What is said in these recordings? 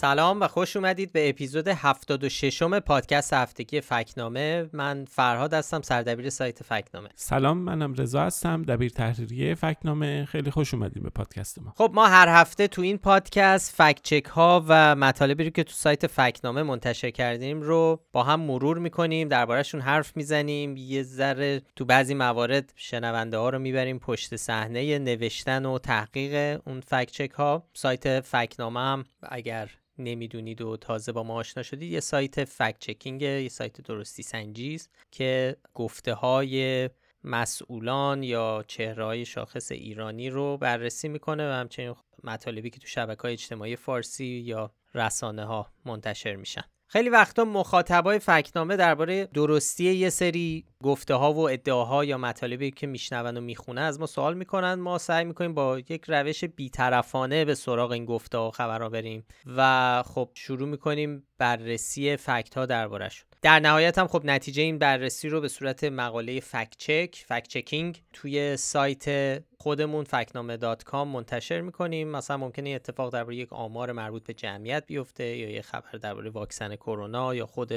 سلام و خوش اومدید به اپیزود 76 م پادکست هفتگی فکنامه. من فرهاد هستم سردبیر سایت فکنامه. سلام منم رضا هستم دبیر تحریریه فکنامه. خیلی خوش اومدید به پادکست ما. خب ما هر هفته تو این پادکست فکت چک ها و مطالبی رو که تو سایت فکنامه منتشر کردیم رو با هم مرور می‌کنیم دربارهشون حرف می‌زنیم یه ذره تو بعضی موارد شنونده ها رو می‌بریم پشت صحنه نوشتن و تحقیق اون فکت چک ها سایت فکنامه هم اگر نمی‌دونید و تازه با ما آشنا شدید یه سایت فکت چکینگ یه سایت درستی سنجیز که گفته های مسئولان یا چهره های شاخص ایرانی رو بررسی می‌کنه و همچنین مطالبی که تو شبکه های اجتماعی فارسی یا رسانه ها منتشر میشن. خیلی وقتا مخاطبای فکنامه درباره درستی یه سری گفته ها و ادعاها یا مطالبی که میشنون و می‌خونه از ما سوال می‌کنن. ما سعی می‌کنیم با یک روش بیطرفانه به سراغ این گفته ها خبرها بریم و خب شروع می‌کنیم بررسی فکت ها دربارهشون. در نهایت هم خب نتیجه این بررسی رو به صورت مقاله فکت چک توی سایت خودمون فکت‌نامه dot com منتشر می‌کنیم. مثلا ممکنه اتفاق درباره یک آمار مربوط به جمعیت بیفته یا یه خبر درباره واکسن کرونا یا خود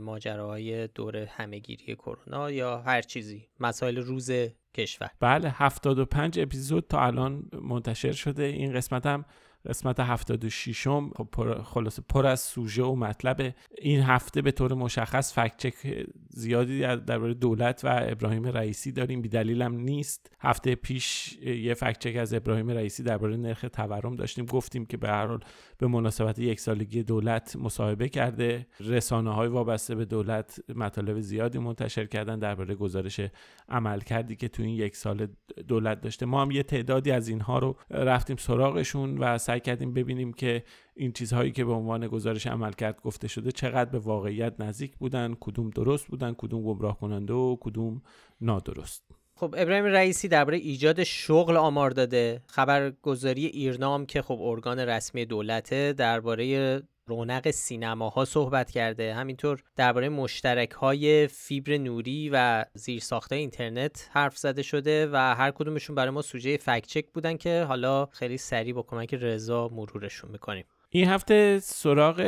ماجراهای دوره همه‌گیری کرونا یا هر چیزی. مسائل روز کشور. بله 75 اپیزود تا الان منتشر شده. این قسمت هم قسمت 76 م خب پر خلاصه پر از سوژه و مطلب. این هفته به طور مشخص fact check زیادی درباره دولت و ابراهیم رئیسی داریم. بی هم نیست. هفته پیش یه fact check از ابراهیم رئیسی درباره نرخ تورم داشتیم. گفتیم که به هر حال به مناسبت یک سالگی دولت مصاحبه کرده. رسانه های وابسته به دولت مطالب زیادی منتشر کردن درباره گزارش عمل کردی که تو این یک سال دولت داشته. ما هم یه تعدادی از اینها رو رفتیم سراغشون و سعی کردیم ببینیم که این چیزهایی که به عنوان گزارش عمل کرد گفته شده چقدر به واقعیت نزدیک بودن کدوم درست بودن کدوم گمراه کننده و کدوم نادرست. خب ابراهیم رئیسی درباره ایجاد شغل آمار داده. خبرگزاری ایرنام که خب ارگان رسمی دولته درباره رونق سینماها صحبت کرده. همینطور درباره مشترک های فیبر نوری و زیرساخت اینترنت حرف زده شده و هر کدومشون برای ما سوژه فکت چک بودن که حالا خیلی سریع با کمک رضا مرورشون می‌کنیم. این هفته سراغ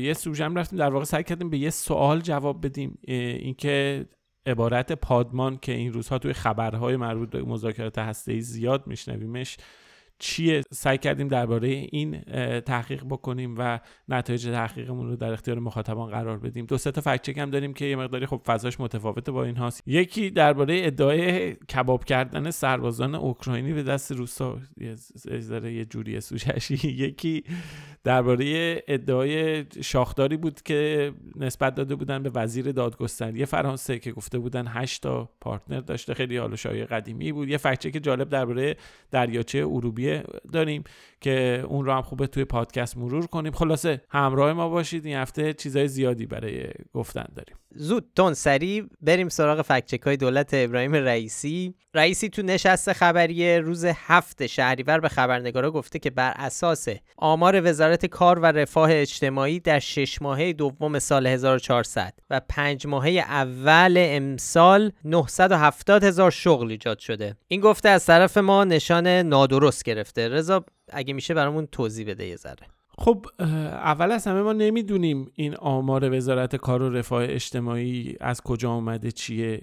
یه سوژم رفتیم در واقع سعی کردیم به یه سوال جواب بدیم اینکه عبارت پادمان که این روزها توی خبرهای مربوط به مذاکرات هسته‌ای زیاد میشنویمش چیه؟ سعی کردیم درباره این تحقیق بکنیم و نتایج تحقیقمون رو در اختیار مخاطبان قرار بدیم. دو سه تا فکت هم داریم که یه مقداری خب فضاش متفاوته با این هاست. یکی درباره ادعای کباب کردن سربازان اوکراینی به دست روسا یه جوری سوششی یکی درباره ادعای شاخداری بود که نسبت داده بودن به وزیر دادگستری. فرانسه که گفته بودن 8 تا پارتنر داشته خیلی حالا شایع قدیمی بود. یه فکت که جالب درباره دریاچه ارومیه داریم که اون رو هم خوبه توی پادکست مرور کنیم. خلاصه همراه ما باشید. این هفته چیزای زیادی برای گفتن داریم. زود تون سریع بریم سراغ فکچک های دولت ابراهیم رئیسی. رئیسی تو نشست خبری روز هفت شهریور به خبرنگارا گفته که بر اساس آمار وزارت کار و رفاه اجتماعی در شش ماهه دوم سال 1400 و پنج ماهه اول امسال 970 هزار شغل ایجاد شده. این گفته از طرف ما نشان نادرست گرفته. رضا اگه میشه برامون توضیح بده یه ذره. خب اول از همه ما نمی‌دونیم این آمار وزارت کار و رفاه اجتماعی از کجا آمده چیه.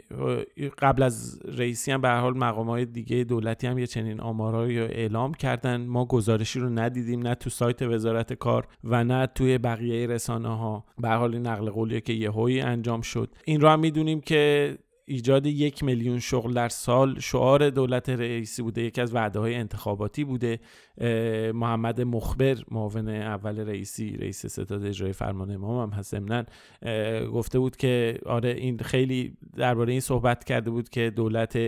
قبل از رئیسی هم به حال مقام های دیگه دولتی هم یه چنین آمارهایی اعلام کردن. ما گزارشی رو ندیدیم نه تو سایت وزارت کار و نه توی بقیه رسانه ها به حال نقل قولیه که یهویی انجام شد. این رو هم می‌دونیم که ایجاد یک میلیون شغل در سال شعار دولت رئیسی بوده. یکی از وعده های انتخاباتی بوده. محمد مخبر معاون اول رئیسی رئیس ستاد اجرای فرمان امام هم هست گفته بود که آره این خیلی درباره این صحبت کرده بود که دولت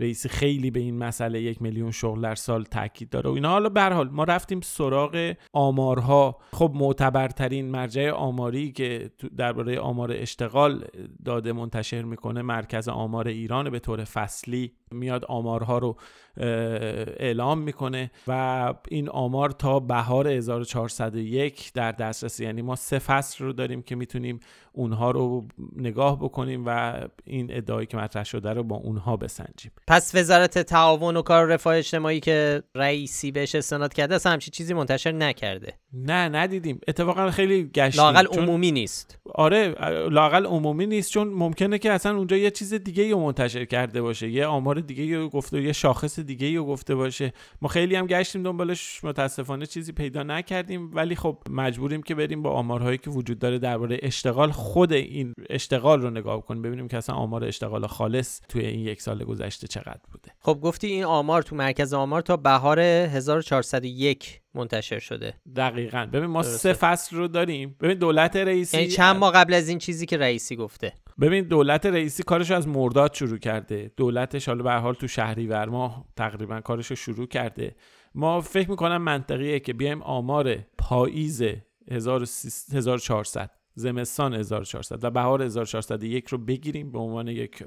رئیسی خیلی به این مسئله یک میلیون شغل در سال تاکید داره و اینا. حالا به حال ما رفتیم سراغ آمارها. خب معتبرترین مرجع آماری که درباره آمار اشتغال داده منتشر می‌کنه مرکز آمار ایران به طور فصلی میاد آمارها رو اعلام می‌کنه و این آمار تا بهار 1401 در دسترس یعنی ما سه فصل رو داریم که می‌تونیم اونها رو نگاه بکنیم و این ادعایی که مطرح شده رو با اونها بسنجیم. پس وزارت تعاون و کار رفاه اجتماعی که رئیسی بهش استناد کرده اصلا همچی چیزی منتشر نکرده. نه ندیدیم. اتفاقا خیلی گشتیم. لاقل عمومی نیست. آره لاقل عمومی نیست چون ممکنه که اصلا اونجا یه چیز دیگه رو منتشر کرده باشه یه آمار دیگه رو گفته یه شاخص دیگه رو گفته باشه. ما خیلی هم گشتیم دنبالش متاسفانه چیزی پیدا نکردیم ولی خب مجبوریم که بریم با آمارهایی که وجود داره درباره اشتغال خود این اشتغال رو نگاه کنیم ببینیم که اصلا آمار اشتغال خالص توی این یک سال گذشته چقدر بوده. خب گفتی این آمار تو مرکز آمار تا بهار 1401 منتشر شده. دقیقا. ببین ما سه فصل رو داریم. ببین دولت رئیسی یعنی چند ماه قبل از این چیزی که رئیسی گفته؟ ببین دولت رئیسی کارش از مرداد شروع کرده. دولتش حالا به حال تو شهریور ماه تقریبا کارش رو شروع کرده. ما فکر می‌کنم منطقیه که بیایم آمار پاییز 1400 زمستان 1400 و بهار 1401 رو بگیریم به عنوان یک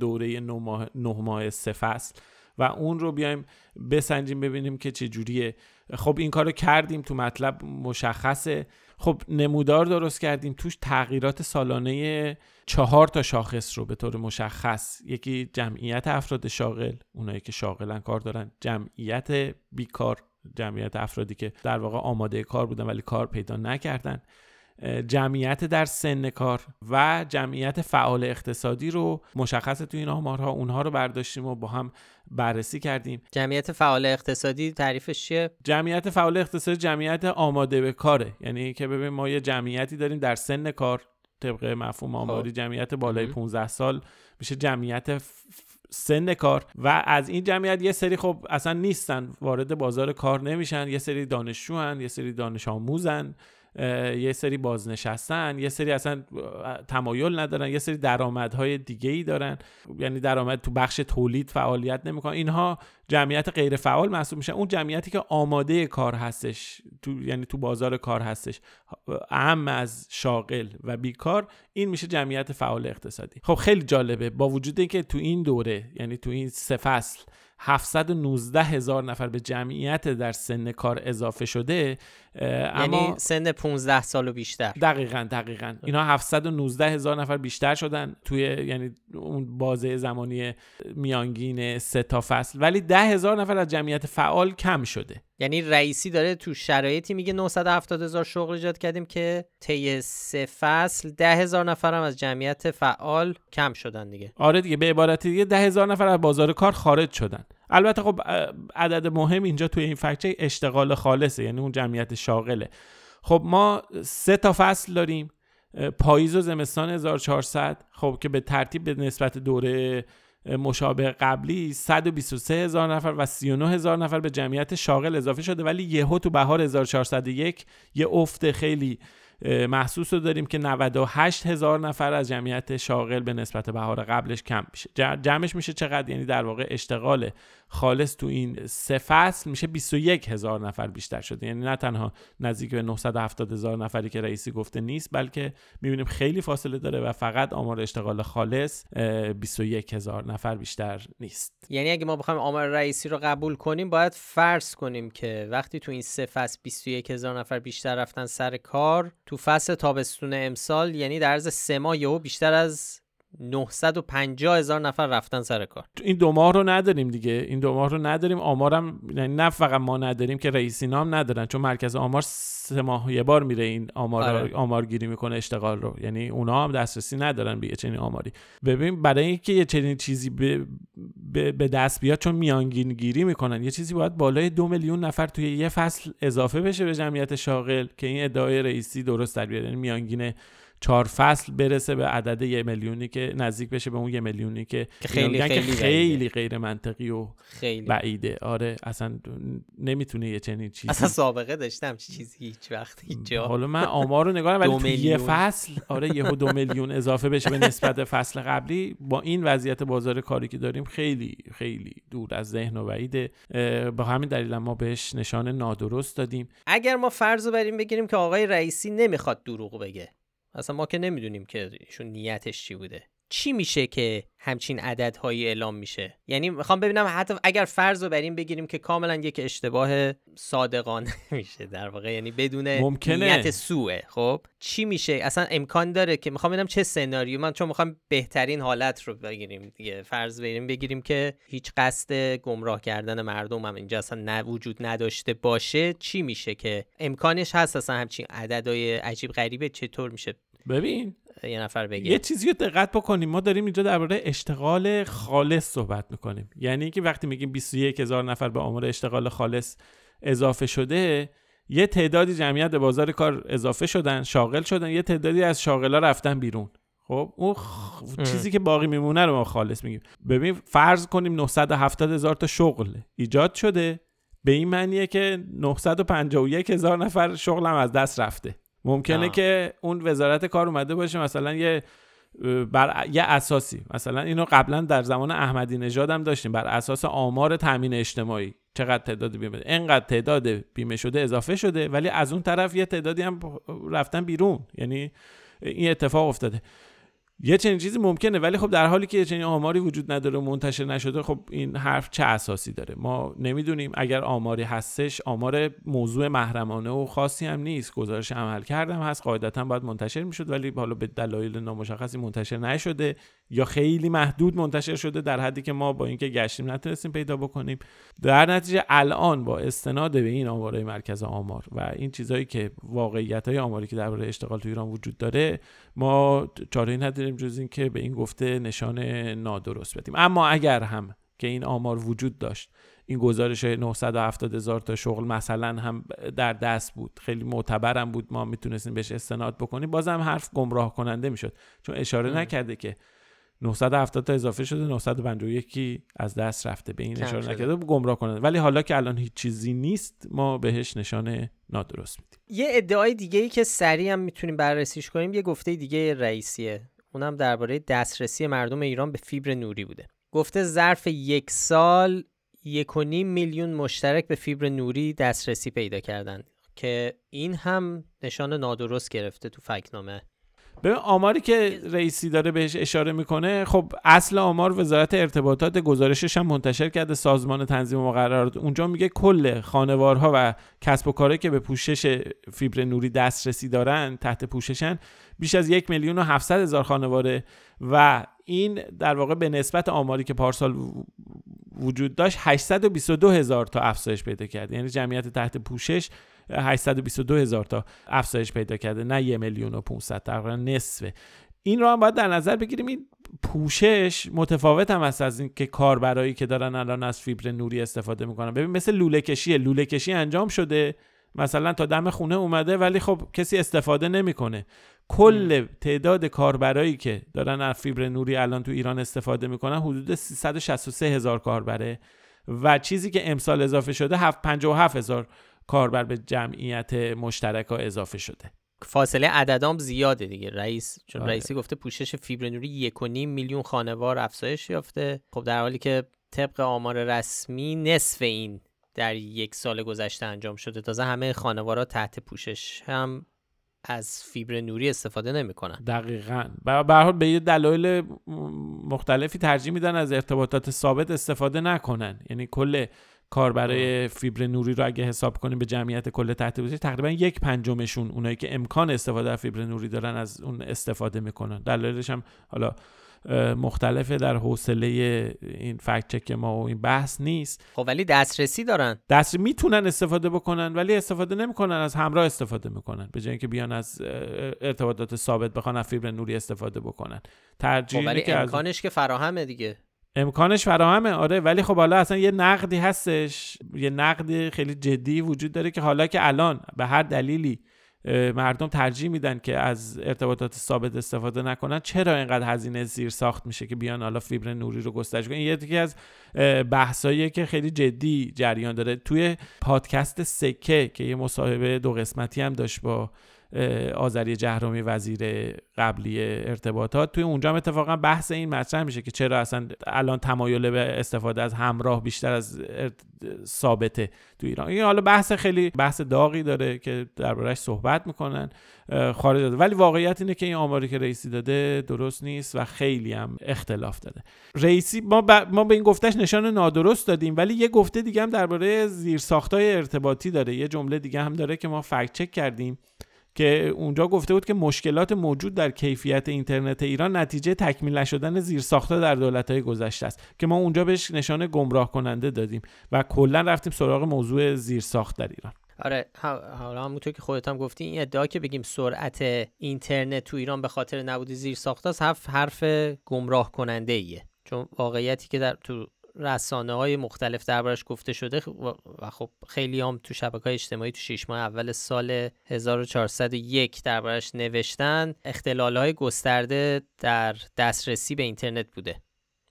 دوره نه ماه, سه فصل و اون رو بیایم بسنجیم ببینیم که چه جوریه. خب این کارو کردیم تو مطلب مشخصه. خب نمودار درست کردیم. توش تغییرات سالانه چهار تا شاخص رو به طور مشخص. یکی جمعیت افراد شاغل اونایی که شاغلن کار دارن. جمعیت بیکار جمعیت افرادی که در واقع آماده کار بودن ولی کار پیدا نکردن. جمعیت در سن کار و جمعیت فعال اقتصادی رو مشخص تو این آمارها. اونها رو برداشتیم و با هم بررسی کردیم. جمعیت فعال اقتصادی تعریفش چیه؟ جمعیت فعال اقتصادی جمعیت آماده به کاره. یعنی که ببین ما یه جمعیتی داریم در سن کار. طبق مفهوم آماری خب. جمعیت بالای 15 سال میشه جمعیت سن کار. و از این جمعیت یه سری خب اصلا نیستن. وارد بازار کار نمیشن. یه سری دانشجو یه سری دانش آموزن یه سری بازنشستن یه سری اصلا تمایل ندارن یه سری درآمدهای دیگه ای دارن. یعنی درآمد تو بخش تولید فعالیت نمی‌کنن. اینها جمعیت غیر فعال محسوب میشن. اون جمعیتی که آماده کار هستش تو یعنی تو بازار کار هستش اهم از شاغل و بیکار این میشه جمعیت فعال اقتصادی. خب خیلی جالبه. با وجود اینکه تو این دوره یعنی تو این سه فصل 719 هزار نفر به جمعیت در سن کار اضافه شده یعنی اما سن 15 سال و بیشتر. دقیقا دقیقا. اینا 719 هزار نفر بیشتر شدن توی یعنی اون بازه زمانی میانگین سه تا فصل. ولی ده هزار نفر از جمعیت فعال کم شده. یعنی رئیسی داره تو شرایطی میگه 970 هزار شغل ایجاد کردیم که طی سه فصل ده هزار نفر هم از جمعیت فعال کم شدن دیگه. آره دیگه به عبارت دیگه ده هزار نفر از بازار کار خارج شدن. البته خب عدد مهم اینجا توی این فکچه اشتغال خالصه یعنی اون جمعیت شاغله. خب ما سه تا فصل داریم پاییز و زمستان 1400 خب که به ترتیب به نسبت دوره مشابه قبلی 123 هزار نفر و 39 هزار نفر به جمعیت شاغل اضافه شده. ولی یهو تو بهار 1401 یه افت خیلی محسوس رو داریم که 98 هزار نفر از جمعیت شاغل به نسبت بهار قبلش کم میشه. جمعش میشه چقدر؟ یعنی در واقع اشتغال خالص تو این سه فصل میشه 21 هزار نفر بیشتر شده. یعنی نه تنها نزدیک به 970 هزار نفری که رئیسی گفته نیست بلکه می‌بینیم خیلی فاصله داره و فقط آمار اشتغال خالص 21 هزار نفر بیشتر نیست. یعنی اگه ما بخوایم آمار رئیسی رو قبول کنیم باید فرض کنیم که وقتی تو این سه فصل 21 هزار نفر بیشتر رفتن سر کار تو فصل تابستون امسال یعنی در عرض سه ماه یهو بیشتر از 950 هزار نفر رفتن سر کار. این دو ماه رو نداریم دیگه. این دو ماه رو نداریم. آمارم یعنی نه فقط ما نداریم که رئیسی نام ندارن چون مرکز آمار سه ماه یه بار میره این آمار آره. آمارگیری می‌کنه اشتغال رو. یعنی اونا هم دسترسی ندارن به چنین آماری. ببین برای اینکه یه چنین چیزی به, به دست بیاد چون میانگین گیری می‌کنن یه چیزی باید بالای دو میلیون نفر توی یه فصل اضافه بشه به جمعیت شاغل که این ادعای رئیسی درست در بیاد. یعنی میانگین چهار فصل برسه به عدد یه میلیونی که نزدیک بشه به اون یه میلیونی که خیلی خیلی, خیلی غیر منطقی و خیلی. بعیده. آره اصلا نمی‌تونه یه چنین چیزی. اصلا سابقه داشتم چیزی هیچ وقت اینجا. حالا من آمار رو نگاه ولی یه فصل آره یهو دو میلیون اضافه بشه به نسبت فصل قبلی. با این وضعیت بازار کاری که داریم خیلی خیلی دور از ذهن و بعیده با همین دلیل ما بهش نشان نادرست دادیم. اگر ما فرض رو بریم بگیریم که آقای رئیسی نمی‌خواد دروغ بگه. اصلا ما که نمی‌دونیم که ایشون نیتش چی بوده. چی میشه که همچین عددهایی اعلام میشه؟ یعنی می‌خوام ببینم حتی اگر فرض رو بر این بگیریم که کاملا یک اشتباه صادقانه میشه در واقع. یعنی بدون ممکنه. نیت سوء خب؟ چی میشه؟ اصلا امکان داره که می‌خوام ببینم چه سناریو. من چون می‌خوام بهترین حالت رو بگیریم دیگه. فرض بریم بگیریم که هیچ قصد گمراه کردن مردم هم اینجا اصلا نه وجود نداشته باشه. چی میشه که امکانش هست اصلا همچین عددهای عجیب غریبه چطور میشه ببین یه نفر بگه. یه چیزی رو دقت بکنیم. ما داریم اینجا درباره اشتغال خالص صحبت می‌کنیم. یعنی اینکه وقتی میگیم 21 هزار نفر به آمار اشتغال خالص اضافه شده یه تعدادی جمعیت به بازار کار اضافه شدن شاغل شدن یه تعدادی از شاغلا رفتن بیرون. خب اون خ... چیزی که باقی میمونه رو ما خالص میگیم. ببین فرض کنیم 970 هزار تا شغل ایجاد شده. به این معنیه که 951 هزار نفر شغل هم از دست رفته. ممکنه آه. که اون وزارت کار اومده باشه مثلا یه بر یه اساسی. مثلا اینو قبلا در زمان احمدی نژاد هم داشتیم. بر اساس آمار تامین اجتماعی. چقدر تعداد بیمه اینقدر تعداد بیمه شده اضافه شده ولی از اون طرف یه تعدادی هم رفتن بیرون. یعنی این اتفاق افتاده. یه چنین چیزی ممکنه ولی خب در حالی که چنین آماری وجود نداره و منتشر نشده خب این حرف چه اساسی داره؟ ما نمی‌دونیم. اگر آماری هستش آمار موضوع محرمانه و خاصی هم نیست. گزارش عمل کردم هست. قاعدتا باید منتشر می‌شد ولی حالا به دلایل نامشخصی منتشر نشده یا خیلی محدود منتشر شده در حدی که ما با اینکه گشتیم نتونستیم پیدا بکنیم. در نتیجه الان با استناد به این آمارهای مرکز آمار و این چیزهایی که واقعیت های آماری که درباره اشتغال تو ایران وجود داره ما چاره نداریم جز این که به این گفته نشان نادرست بدیم. اما اگر هم که این آمار وجود داشت این گزارش 970 هزار تا شغل مثلا هم در دست بود. خیلی معتبرم بود. ما می‌تونستیم بهش استناد بکنیم. بازم حرف گمراه کننده می‌شد. چون اشاره نکرده که 970 تا اضافه شده 951 از دست رفته. به این اشاره نکرده گمراه کننده. ولی حالا که الان هیچ چیزی نیست ما بهش نشان نادرست میدیم. یه ادعای دیگه ای که سریع هم می‌تونیم بررسیش کنیم یه گفته دیگه رئیسیه. اونم درباره دسترسی مردم ایران به فیبر نوری بوده. گفته ظرف یک سال یک و نیم میلیون مشترک به فیبر نوری دسترسی پیدا کردن که این هم نشان نادرست گرفته تو فکنامه. به آماری که رئیسی داره بهش اشاره می‌کنه خب اصل آمار وزارت ارتباطات گزارشش هم منتشر کرده سازمان تنظیم مقررات. اونجا میگه کل خانوارها و کسب و کارهایی که به پوشش فیبر نوری دسترسی دارن تحت پوششن بیش از یک میلیون و هفتصد هزار خانواره و این در واقع به نسبت آماری که پارسال وجود داشت 822 هزار تا افزایش پیدا کرد. یعنی جمعیت تحت پوشش 822 هزار تا افزایش پیدا کرده نه یه میلیون و 500 تقریبا نصفه این رو هم باید در نظر بگیریم. این پوشش متفاوت هم است از این که کاربرایی که دارن الان از فیبر نوری استفاده می‌کنن. ببین مثل لوله کشیه. لوله کشی انجام شده. مثلا تا دم خونه اومده ولی خب کسی استفاده نمی‌کنه. کل تعداد کاربرایی که دارن از فیبر نوری الان تو ایران استفاده می‌کنن حدود 363 هزار کاربره. و چیزی که امسال اضافه شده 57 هزار کاربر به جمعیت مشترک ها اضافه شده. فاصله عددام زیاده دیگه. رئیس چون آره. رئیسی گفته پوشش فیبر نوری یک و نیم میلیون خانوار افزایش یافته. خب در حالی که طبق آمار رسمی نصف این در یک سال گذشته انجام شده تازه همه خانوارها تحت پوشش هم از فیبر نوری استفاده نمی‌کنن. دقیقا. به حال به یه دلایل مختلفی ترجیح میدن از ارتباطات ثابت استفاده نکنن. یعنی کل کار برای فیبر نوری رو اگه حساب کنیم به جمعیت کل تحت پوشش تقریبا یک پنجمشون اونایی که امکان استفاده از فیبر نوری دارن از اون استفاده می‌کنن. دلایلش هم حالا مختلفه در حوصله این فکت چک ما و این بحث نیست. خب ولی دسترسی دارن. دست می‌تونن استفاده بکنن ولی استفاده نمی‌کنن از همراه استفاده می‌کنن. به جای اینکه بیان از ارتباطات ثابت بخوان از فیبر نوری استفاده بکنن. ترجیح خب ولی که امکانش از... که فراهمه دیگه. امکانش فراهمه آره. ولی خب حالا اصلا یه نقدی هستش یه نقد خیلی جدی وجود داره که حالا که الان به هر دلیلی مردم ترجیح میدن که از ارتباطات ثابت استفاده نکنن چرا اینقدر هزینه زیر ساخت میشه که بیان حالا فیبر نوری رو گسترش کنن؟ یکی از بحثایی که خیلی جدی جریان داره. توی پادکست سکه که یه مصاحبه دو قسمتی هم داشت با آذری جهرومی وزیر قبلی ارتباطات. توی اونجا هم اتفاقا بحث این مطرح میشه که چرا اصلا الان تمایل به استفاده از همراه بیشتر از ثابته تو ایران. این حالا بحث خیلی بحث داغی داره که دربارهش صحبت می‌کنن خارج داده ولی واقعیت اینه که این آماری که رئیسی داده درست نیست و خیلی هم اختلاف داده رئیسی ما, ما به این گفتش نشان نادرست دادیم ولی یه گفته دیگه هم درباره زیرساختای ارتباطی داره. یه جمله دیگه هم داره که ما فکت چک کردیم. که اونجا گفته بود که مشکلات موجود در کیفیت اینترنت ایران نتیجه تکمیل نشدن زیرساختها در دولت‌های گذشته است که ما اونجا بهش نشانه گمراه کننده دادیم و کلا رفتیم سراغ موضوع زیرساخت در ایران. آره حالا همونطور که خودت هم گفتی این ادعا که بگیم سرعت اینترنت تو ایران به خاطر نبود زیرساختاست حرف حرف گمراه کننده ایه. چون واقعیتی که در تو رسانه های مختلف دربارش گفته شده و خب خیلی هم تو شبکه های اجتماعی تو شیش ماه اول سال 1401 دربارش نوشتن اختلال های گسترده در دسترسی به اینترنت بوده.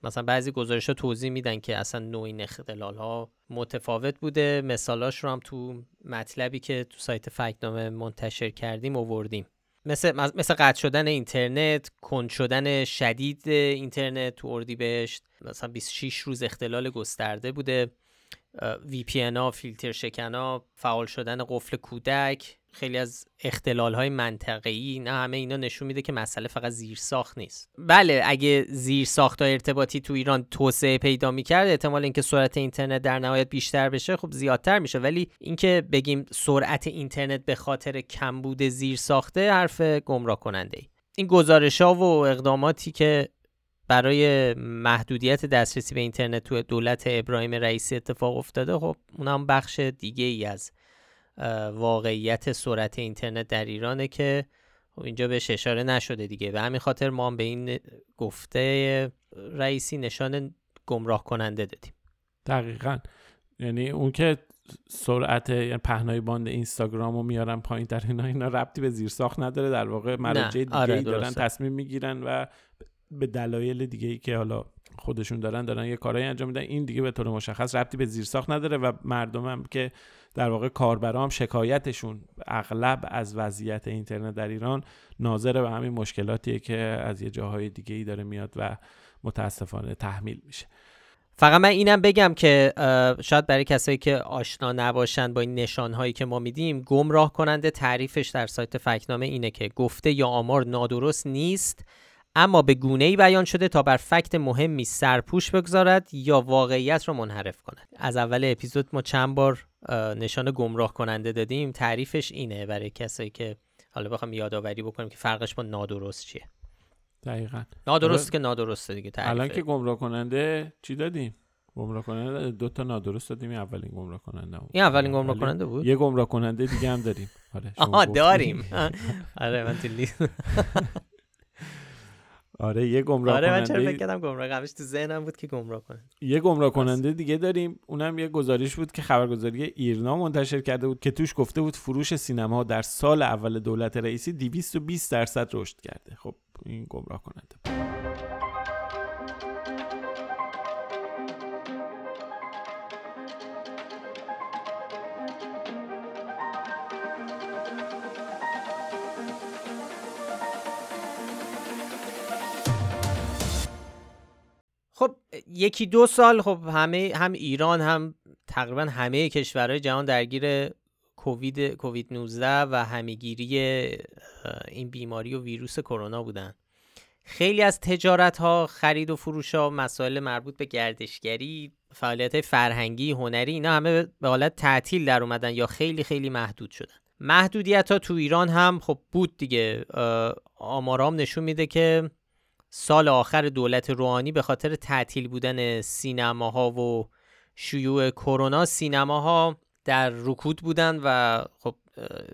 مثلا بعضی گزارش ها توضیح میدن که اصلا نوع این اختلال ها متفاوت بوده. مثالاش رو هم تو مطلبی که تو سایت فکنامه منتشر کردیم آوردیم. مثل مثل قطع شدن اینترنت کند شدن شدید اینترنت تو اردیبهشت. مثلا 26 روز اختلال گسترده بوده. وی پی ها فیلتر شکنا فعال شدن قفل کودک. خیلی از اختلال های منطقه‌ای نه همه اینا نشون میده که مسئله فقط زیرساخت نیست. بله اگه زیرساخت های ارتباطی تو ایران توسعه پیدا می‌کرد احتمال اینکه سرعت اینترنت در نهایت بیشتر بشه خب زیادتر میشه. ولی اینکه بگیم سرعت اینترنت به خاطر کمبود زیرساخته حرف گمراه کننده ای این گزارش ها و اقداماتی که برای محدودیت دسترسی به اینترنت تو دولت ابراهیم رئیسی اتفاق افتاده خب اونم بخش دیگه ای از واقعیت سرعت اینترنت در ایرانه که خب اینجا بهش اشاره نشده دیگه. به همین خاطر ما به این گفته رئیسی نشان گمراه کننده دادیم. دقیقا. یعنی اون که سرعت یعنی پهنای باند اینستاگرام رو میارن پایین در اینا اینا ربطی به زیرساخت نداره. در واقع مراجع دیگه آره دارن تصمیم می‌گیرن و به دلایل دیگه ای که حالا خودشون دارن دارن یه کارایی انجام میدن. این دیگه به طور مشخص ربطی به زیرساخت نداره و مردم هم که در واقع کاربرام شکایتشون اغلب از وضعیت اینترنت در ایران ناظر به همین مشکلاتیه که از یه جاهای دیگه ای داره میاد و متاسفانه تحمیل میشه. فقط من اینم بگم که شاید برای کسایی که آشنا نباشن با این نشانهایی که ما میدیم گمراه کننده تعریفش در سایت فکنامه اینه که گفته یا آمار نادرست نیست اما به گونه ای بیان شده تا بر فکت مهمی سرپوش بگذارد یا واقعیت را منحرف کند. از اول اپیزود ما چند بار نشان گمراه کننده دادیم تعریفش اینه برای کسایی که حالا بخوام یادآوری بکنیم که فرقش با نادرست چیه. دقیقا. نادرست که نادرسته دیگه تعریفه. الان که گمراه کننده چی دادیم؟ گمراه کننده دو تا نادرست دادیم این اولین گمراه کننده بود. این اولین گمراه کننده بود؟ یه گمراه کننده دیگه هم داریم. آره آها داریم. آره من آره یه گمراه آره من چرا فکر کردم گمراه قبلش تو ذهنم بود که گمراه کنه. یه گمراه کننده دیگه داریم. اونم یه گزارش بود که خبرگزاری ایرنا منتشر کرده بود که توش گفته بود فروش سینما در سال اول دولت رئیسی 220 درصد رشد کرده. خب این گمراه کننده خب یکی دو سال خب همه هم ایران هم تقریبا همه کشورهای جهان درگیر کووید کووید 19 و همهگیری این بیماری و ویروس کرونا بودن. خیلی از تجارت ها خرید و فروش ها مسائل مربوط به گردشگری فعالیت فرهنگی هنری اینا همه به حالت تعطیل در اومدن یا خیلی خیلی محدود شدن. محدودیت ها تو ایران هم خب بود دیگه. آمارام نشون میده که سال آخر دولت روحانی به خاطر تعطیل بودن سینماها و شیوع کرونا سینماها در رکود بودن و خب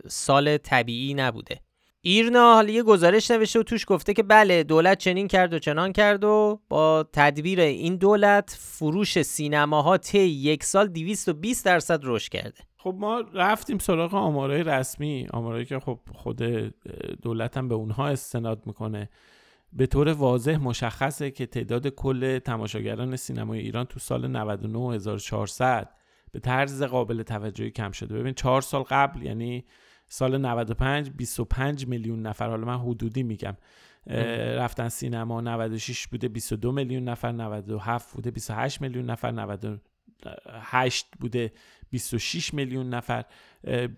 سال طبیعی نبوده. ایرنا حالا یه گزارش نوشته و توش گفته که بله دولت چنین کرد و چنان کرد و با تدبیر این دولت فروش سینماها طی یک سال 220 درصد رشد کرده. خب ما رفتیم سراغ آمارای رسمی آمارایی که خب خود دولت هم به اونها استناد می‌کنه. به طور واضح مشخصه که تعداد کل تماشاگران سینمای ایران تو سال 99400 به طرز قابل توجهی کم شده. ببین چهار سال قبل یعنی سال 95 25 میلیون نفر. حالا من حدودی میگم. رفتن سینما 96 بوده 22 میلیون نفر. 97 بوده 28 میلیون نفر. 98 بوده 26 میلیون نفر.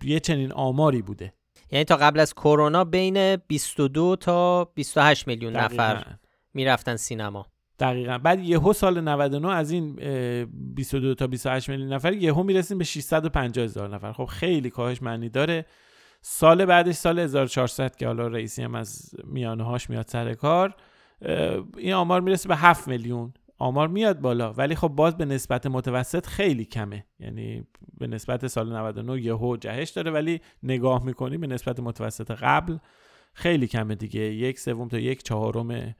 یه چنین آماری بوده. یعنی تا قبل از کرونا بین 22 تا 28 میلیون نفر می‌رفتن سینما. دقیقا. بعد یهو سال 99 از این 22 تا 28 میلیون نفر یهو می‌رسیم به 650 هزار نفر. خب خیلی کاهش معنی داره. سال بعدش سال 1400 که حالا رئیسی هم از میانه هاش میاد سر کار این آمار می‌رسه به 7 میلیون. آمار میاد بالا. ولی خب باز به نسبت متوسط خیلی کمه. یعنی به نسبت سال 99 یهو جهش داره. ولی نگاه می‌کنی به نسبت متوسط قبل خیلی کمه دیگه. یک سوم تا یک چهارم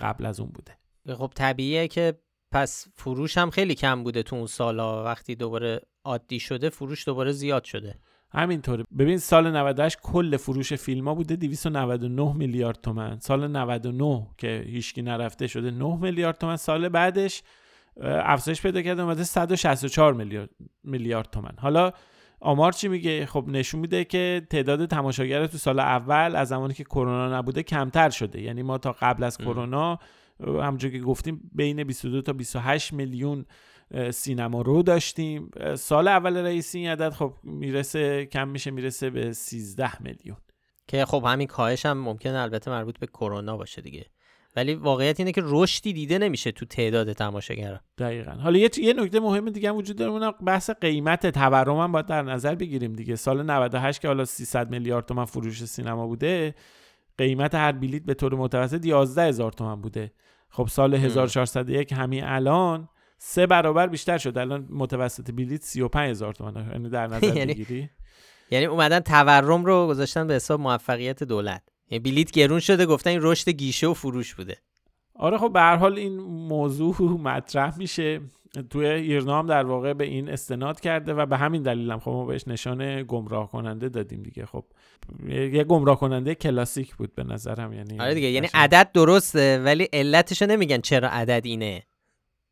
قبل از اون بوده. خب طبیعیه که پس فروش هم خیلی کم بوده تو اون سالا. وقتی دوباره عادی شده فروش دوباره زیاد شده. همینطوره. ببین سال 98 کل فروش فیلم ها بوده 299 میلیارد تومن. سال 99 که هیچکی نرفته شده 9 میلیارد تومن. سال بعدش افزایش پیدا کرده اومده 164 میلیارد میلیارد تومن. حالا آمار چی میگه؟ خب نشون میده که تعداد تماشاگر تو سال اول از زمانی که کرونا نبوده کمتر شده. یعنی ما تا قبل از کرونا همونجور که گفتیم بین 22 تا 28 میلیون سینما رو داشتیم. سال اول رئیسی این عدد خب می‌رسه کم میشه می‌رسه به 13 میلیون. که خب همین کاهش هم ممکنه البته مربوط به کرونا باشه دیگه. ولی واقعیت اینه که رشدی دیده نمیشه تو تعداد تماشاگران دقیقا. حالا یه یه نکته مهم دیگه هم وجود داره اون بحث قیمت تورم هم باید در نظر بگیریم دیگه. سال 98 که حالا 300 میلیارد تومن فروش سینما بوده قیمت هر بلیت به طور متوسط 11 هزار تومن بوده. خب سال 1401 همین الان سه برابر بیشتر شد. الان متوسط بلیت 35 هزار تومن. یعنی در نظر یعنی بگیری. یعنی اومدن تورم رو گذاشتن به حساب موفقیت دولت. یعنی بلیت گرون شده گفتن این رشد گیشه و فروش بوده. آره خب به هر حال این موضوع مطرح میشه. توی ایرنا هم در واقع به این استناد کرده و به همین دلیل هم خب ما بهش نشان گمراه کننده دادیم دیگه. خب یه گمراه کننده کلاسیک بود به نظرم. یعنی آره دیگه یعنی عدد درسته ولی علتشو نمیگن چرا عدد اینه.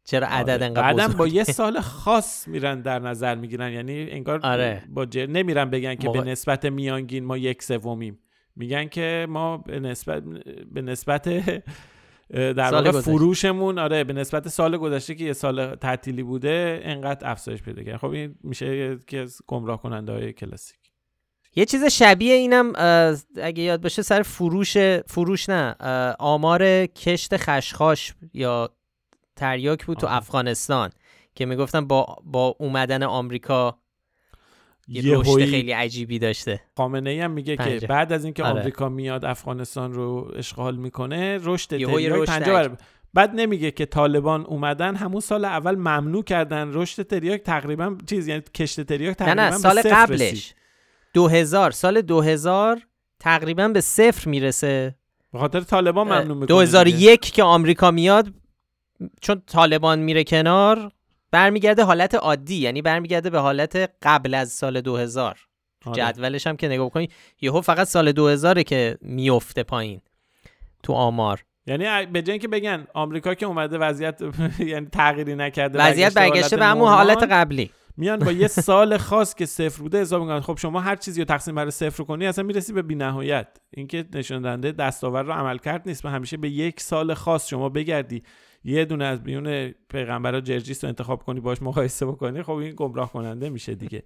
چرا عدد آره. انقدر بعدم با یه سال خاص میرن در نظر می‌گیرن. یعنی انگار آره. با جر... نمیرن بگن که به نسبت میانگین ما یک سومیم. میگن که ما به نسبت به نسبت در واقع فروشمون آره به نسبت سال گذشته که یه سال تعطیلی بوده انقدر افزایش پیدا کرد. خب این میشه که گمراه کننده های کلاسیک. یه چیز شبیه اینم اگه یاد باشه سر فروش فروش نه آمار کشت خشخاش یا تریاک بود تو افغانستان که می‌گفتن با با اومدن آمریکا یه رشد خیلی عجیبی داشته. خامنه ای هم میگه که بعد از اینکه آره. آمریکا میاد افغانستان رو اشغال می‌کنه رشد تریاک 50 بعد نمیگه که طالبان اومدن همون سال اول ممنوع کردن رشد تریاک تقریبا چیز یعنی کشت تریاک تقریبا نه نه سال قبلش. 2000 سال 2000 تقریبا به صفر می‌رسه. به خاطر طالبان ممنوع می‌کنه 2001 که آمریکا میاد چون طالبان میره کنار برمیگرده حالت عادی یعنی برمیگرده به حالت قبل از سال 2000 آره. جدولش هم که نگاه کنی یهو فقط سال 2000 که میفته پایین تو آمار. یعنی به جای که بگن آمریکا که اومده وضعیت یعنی تغییری نکرده وضعیت برگشته به همون حالت قبلی. میان با یه سال خاص که صفر بوده حساب می‌کنن خب شما هر چیزی رو تقسیم بر صفر کنی اصلا می‌رسی به بی‌نهایت. اینکه نشون دهنده دستاور رو عمل کرد نیست همیشه به یک سال خاص شما بگردی یه دونه از بیون پیغمبرا جرجیس رو انتخاب کنی باش مقایسه بکنی خب این گمراه کننده میشه دیگه.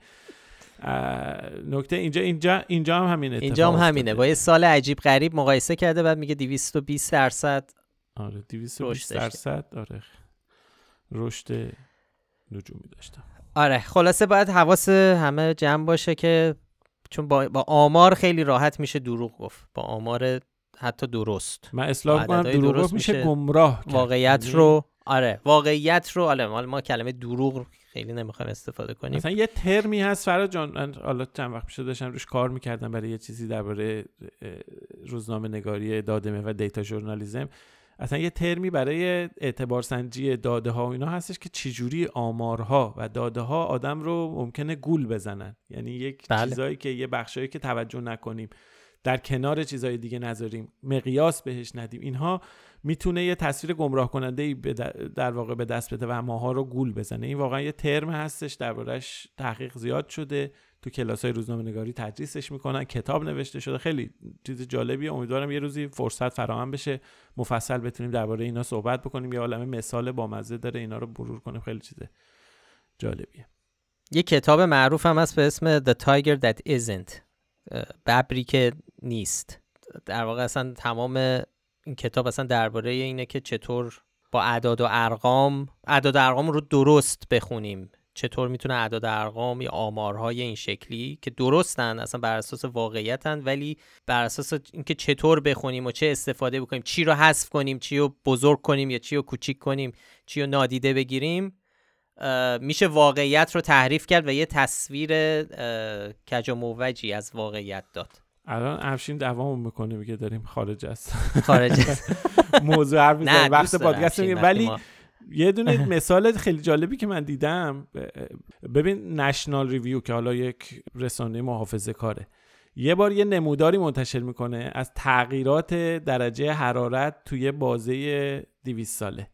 نکته اینجا اینجا اینجا هم همینه اینجا هم همینه. با یه سال عجیب غریب مقایسه کرده بعد میگه 220 درصد آره 220 درصد آره. رشد نجومی داشتم آره خلاصه باید حواس همه جمع باشه که چون با, با آمار خیلی راحت میشه دروغ گفت. با آمار حتی درست. من اصلاح کنم دروغ میشه گمراه واقعیت یعنی رو آره واقعیت رو آره ما کلمه دروغ خیلی نمی‌خوایم استفاده کنیم. مثلا یه ترمی هست فراد جان حالا چند وقت پیش داشتم روش کار می‌کردم برای یه چیزی درباره روزنامه نگاری داده و دیتا ژورنالیسم اصلا یه ترمی برای اعتبار سنجی داده ها و اینا هستش که چجوری آمارها و داده ها آدم رو ممکنه گول بزنن. یعنی یک بله. چیزایی که یه بخشایی که توجه نکنیم. در کنار چیزهای دیگه نذاریم. مقیاس بهش ندیم. اینها می‌تونه یه تصویر گمراه کننده در واقع به دست بده و ماها رو گول بزنه. این واقعا یه ترم هستش دربارهش تحقیق زیاد شده. تو کلاس های روزنامه نگاری تدریسش می‌کنن کتاب نوشته شده. خیلی چیز جالبیه. امیدوارم یه روزی فرصت فراهم بشه مفصل بتونیم درباره اینا صحبت بکنیم. یه عالمه مثال بامزه داره اینا رو برور کنیم. خیلی چیز جالبیه. یه کتاب معروف هم هست به اسم The Tiger That Isn't. ببری که نیست. در واقع اصلا تمام این کتاب اصلا درباره اینه که چطور با اعداد و ارقام اعداد و ارقام رو درست بخونیم. چطور می‌تونه اعداد ارقام یا آمارهای این شکلی که درستن اصلا بر اساس واقعیتن ولی بر اساس اینکه چطور بخونیم و چه استفاده بکنیم چی رو حذف کنیم چی رو بزرگ کنیم یا چی رو کوچیک کنیم چی رو نادیده بگیریم میشه واقعیت رو تحریف کرد و یه تصویر کج و موجی از واقعیت داد. الان افشین دوام می‌کنه میگه داریم خارج است خارج است موضوع حرف وقت پادکست ولی یه دونه مثال خیلی جالبی که من دیدم ببین نشنال ریویو که حالا یک رسانه محافظه کاره. یه بار یه نموداری منتشر می‌کنه از تغییرات درجه حرارت توی بازه 200 ساله.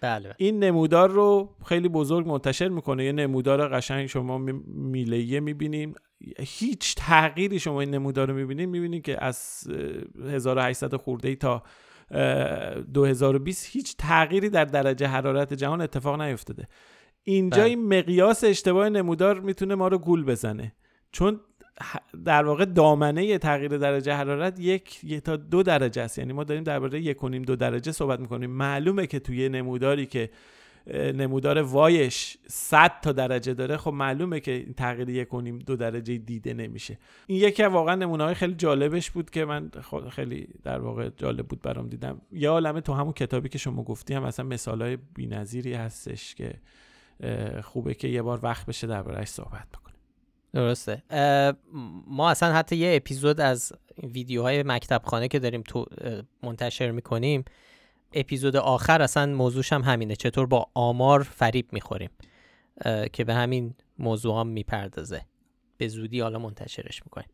بله. این نمودار رو خیلی بزرگ منتشر می‌کنه. یه نمودار قشنگ شما میلهیه می‌بینیم. هیچ تغییری شما این نمودار رو می‌بینید؟ می‌بینید که از 1800 خورده ای تا 2020 هیچ تغییری در درجه حرارت جهان اتفاق نیفتاده. اینجا بله. این مقیاس اشتباه نمودار می‌تونه ما رو گول بزنه. چون در واقع دامنه تغییر درجه حرارت یک, یک تا دو درجه است. یعنی ما داریم درباره یک و نیم دو درجه صحبت می‌کنیم. معلومه که توی نموداری که نمودار وایش 100 تا درجه داره خب معلومه که این تغییر یک دو درجه دیده نمیشه. این یکی واقعا نمونه های خیلی جالبش بود که من خیلی در واقع جالب بود برام دیدم. یا عالمه تو همون کتابی که شما گفتی هم مثلا مثال های بی‌نظیری هستش که خوبه که یه بار وقت بشه دربارهش صحبت بکنیم. درسته. ما اصلا حتی یه اپیزود از ویدیوهای مکتب خانه که داریم تو منتشر می‌کنیم اپیزود آخر اصلا موضوعش هم همینه. چطور با آمار فریب می‌خوریم؟ که به همین موضوع هم می‌پردازه. به زودی حالا منتشرش می‌کنیم.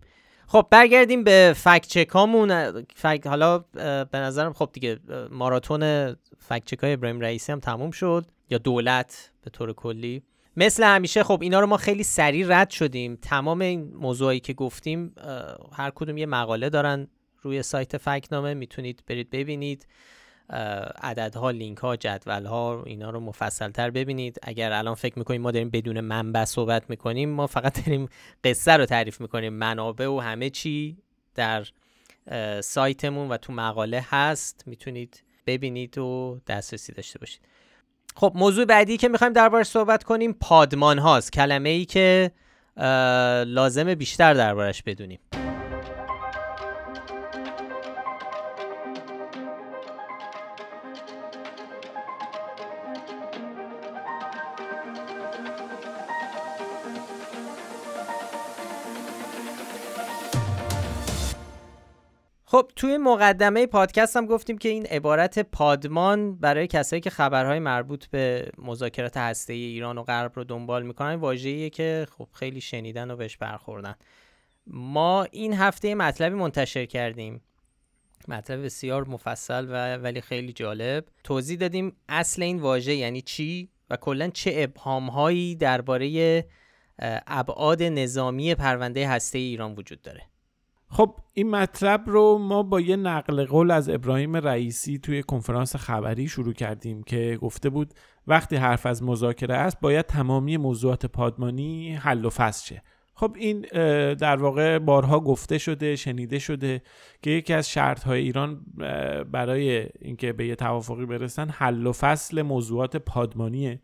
خب برگردیم به فکت چک هامون فکت حالا به نظرم خب دیگه ماراتون فکت چک های ابراهیم رئیسی هم تموم شد. یا دولت به طور کلی. مثل همیشه خب اینا رو ما خیلی سریع رد شدیم. تمام این موضوعی که گفتیم هر کدوم یه مقاله دارن روی سایت فکنامه می‌تونید برید ببینید. عددها لینک ها جدول ها اینا رو مفصل تر ببینید. اگر الان فکر می‌کنیم ما داریم بدون منبع صحبت می‌کنیم ما فقط داریم قصه رو تعریف می‌کنیم. منابع و همه چی در سایتمون و تو مقاله هست. می‌تونید ببینید و دسترسی داشته باشید. خب موضوع بعدی که می‌خوایم دربارش صحبت کنیم پادمان هاست. کلمه ای که لازم بیشتر دربارش بدونیم. توی مقدمه پادکست هم گفتیم که این عبارت پادمان برای کسایی که خبرهای مربوط به مذاکرات هسته ایران و غرب رو دنبال می‌کنن واژه‌ایه که خب خیلی شنیدن و بهش برخوردن. ما این هفته مطلبی منتشر کردیم. مطلب بسیار مفصل و ولی خیلی جالب. توضیح دادیم اصل این واژه یعنی چی و کلا چه ابهامهایی درباره ابعاد نظامی پرونده هسته ایران وجود داره. خب این مطلب رو ما با یه نقل قول از ابراهیم رئیسی توی کنفرانس خبری شروع کردیم که گفته بود وقتی حرف از مذاکره است باید تمامی موضوعات پادمانی حل و فصل شه. خب این در واقع بارها گفته شده شنیده شده که یکی از شرط های ایران برای اینکه به یه توافقی برسن حل و فصل موضوعات پادمانیه.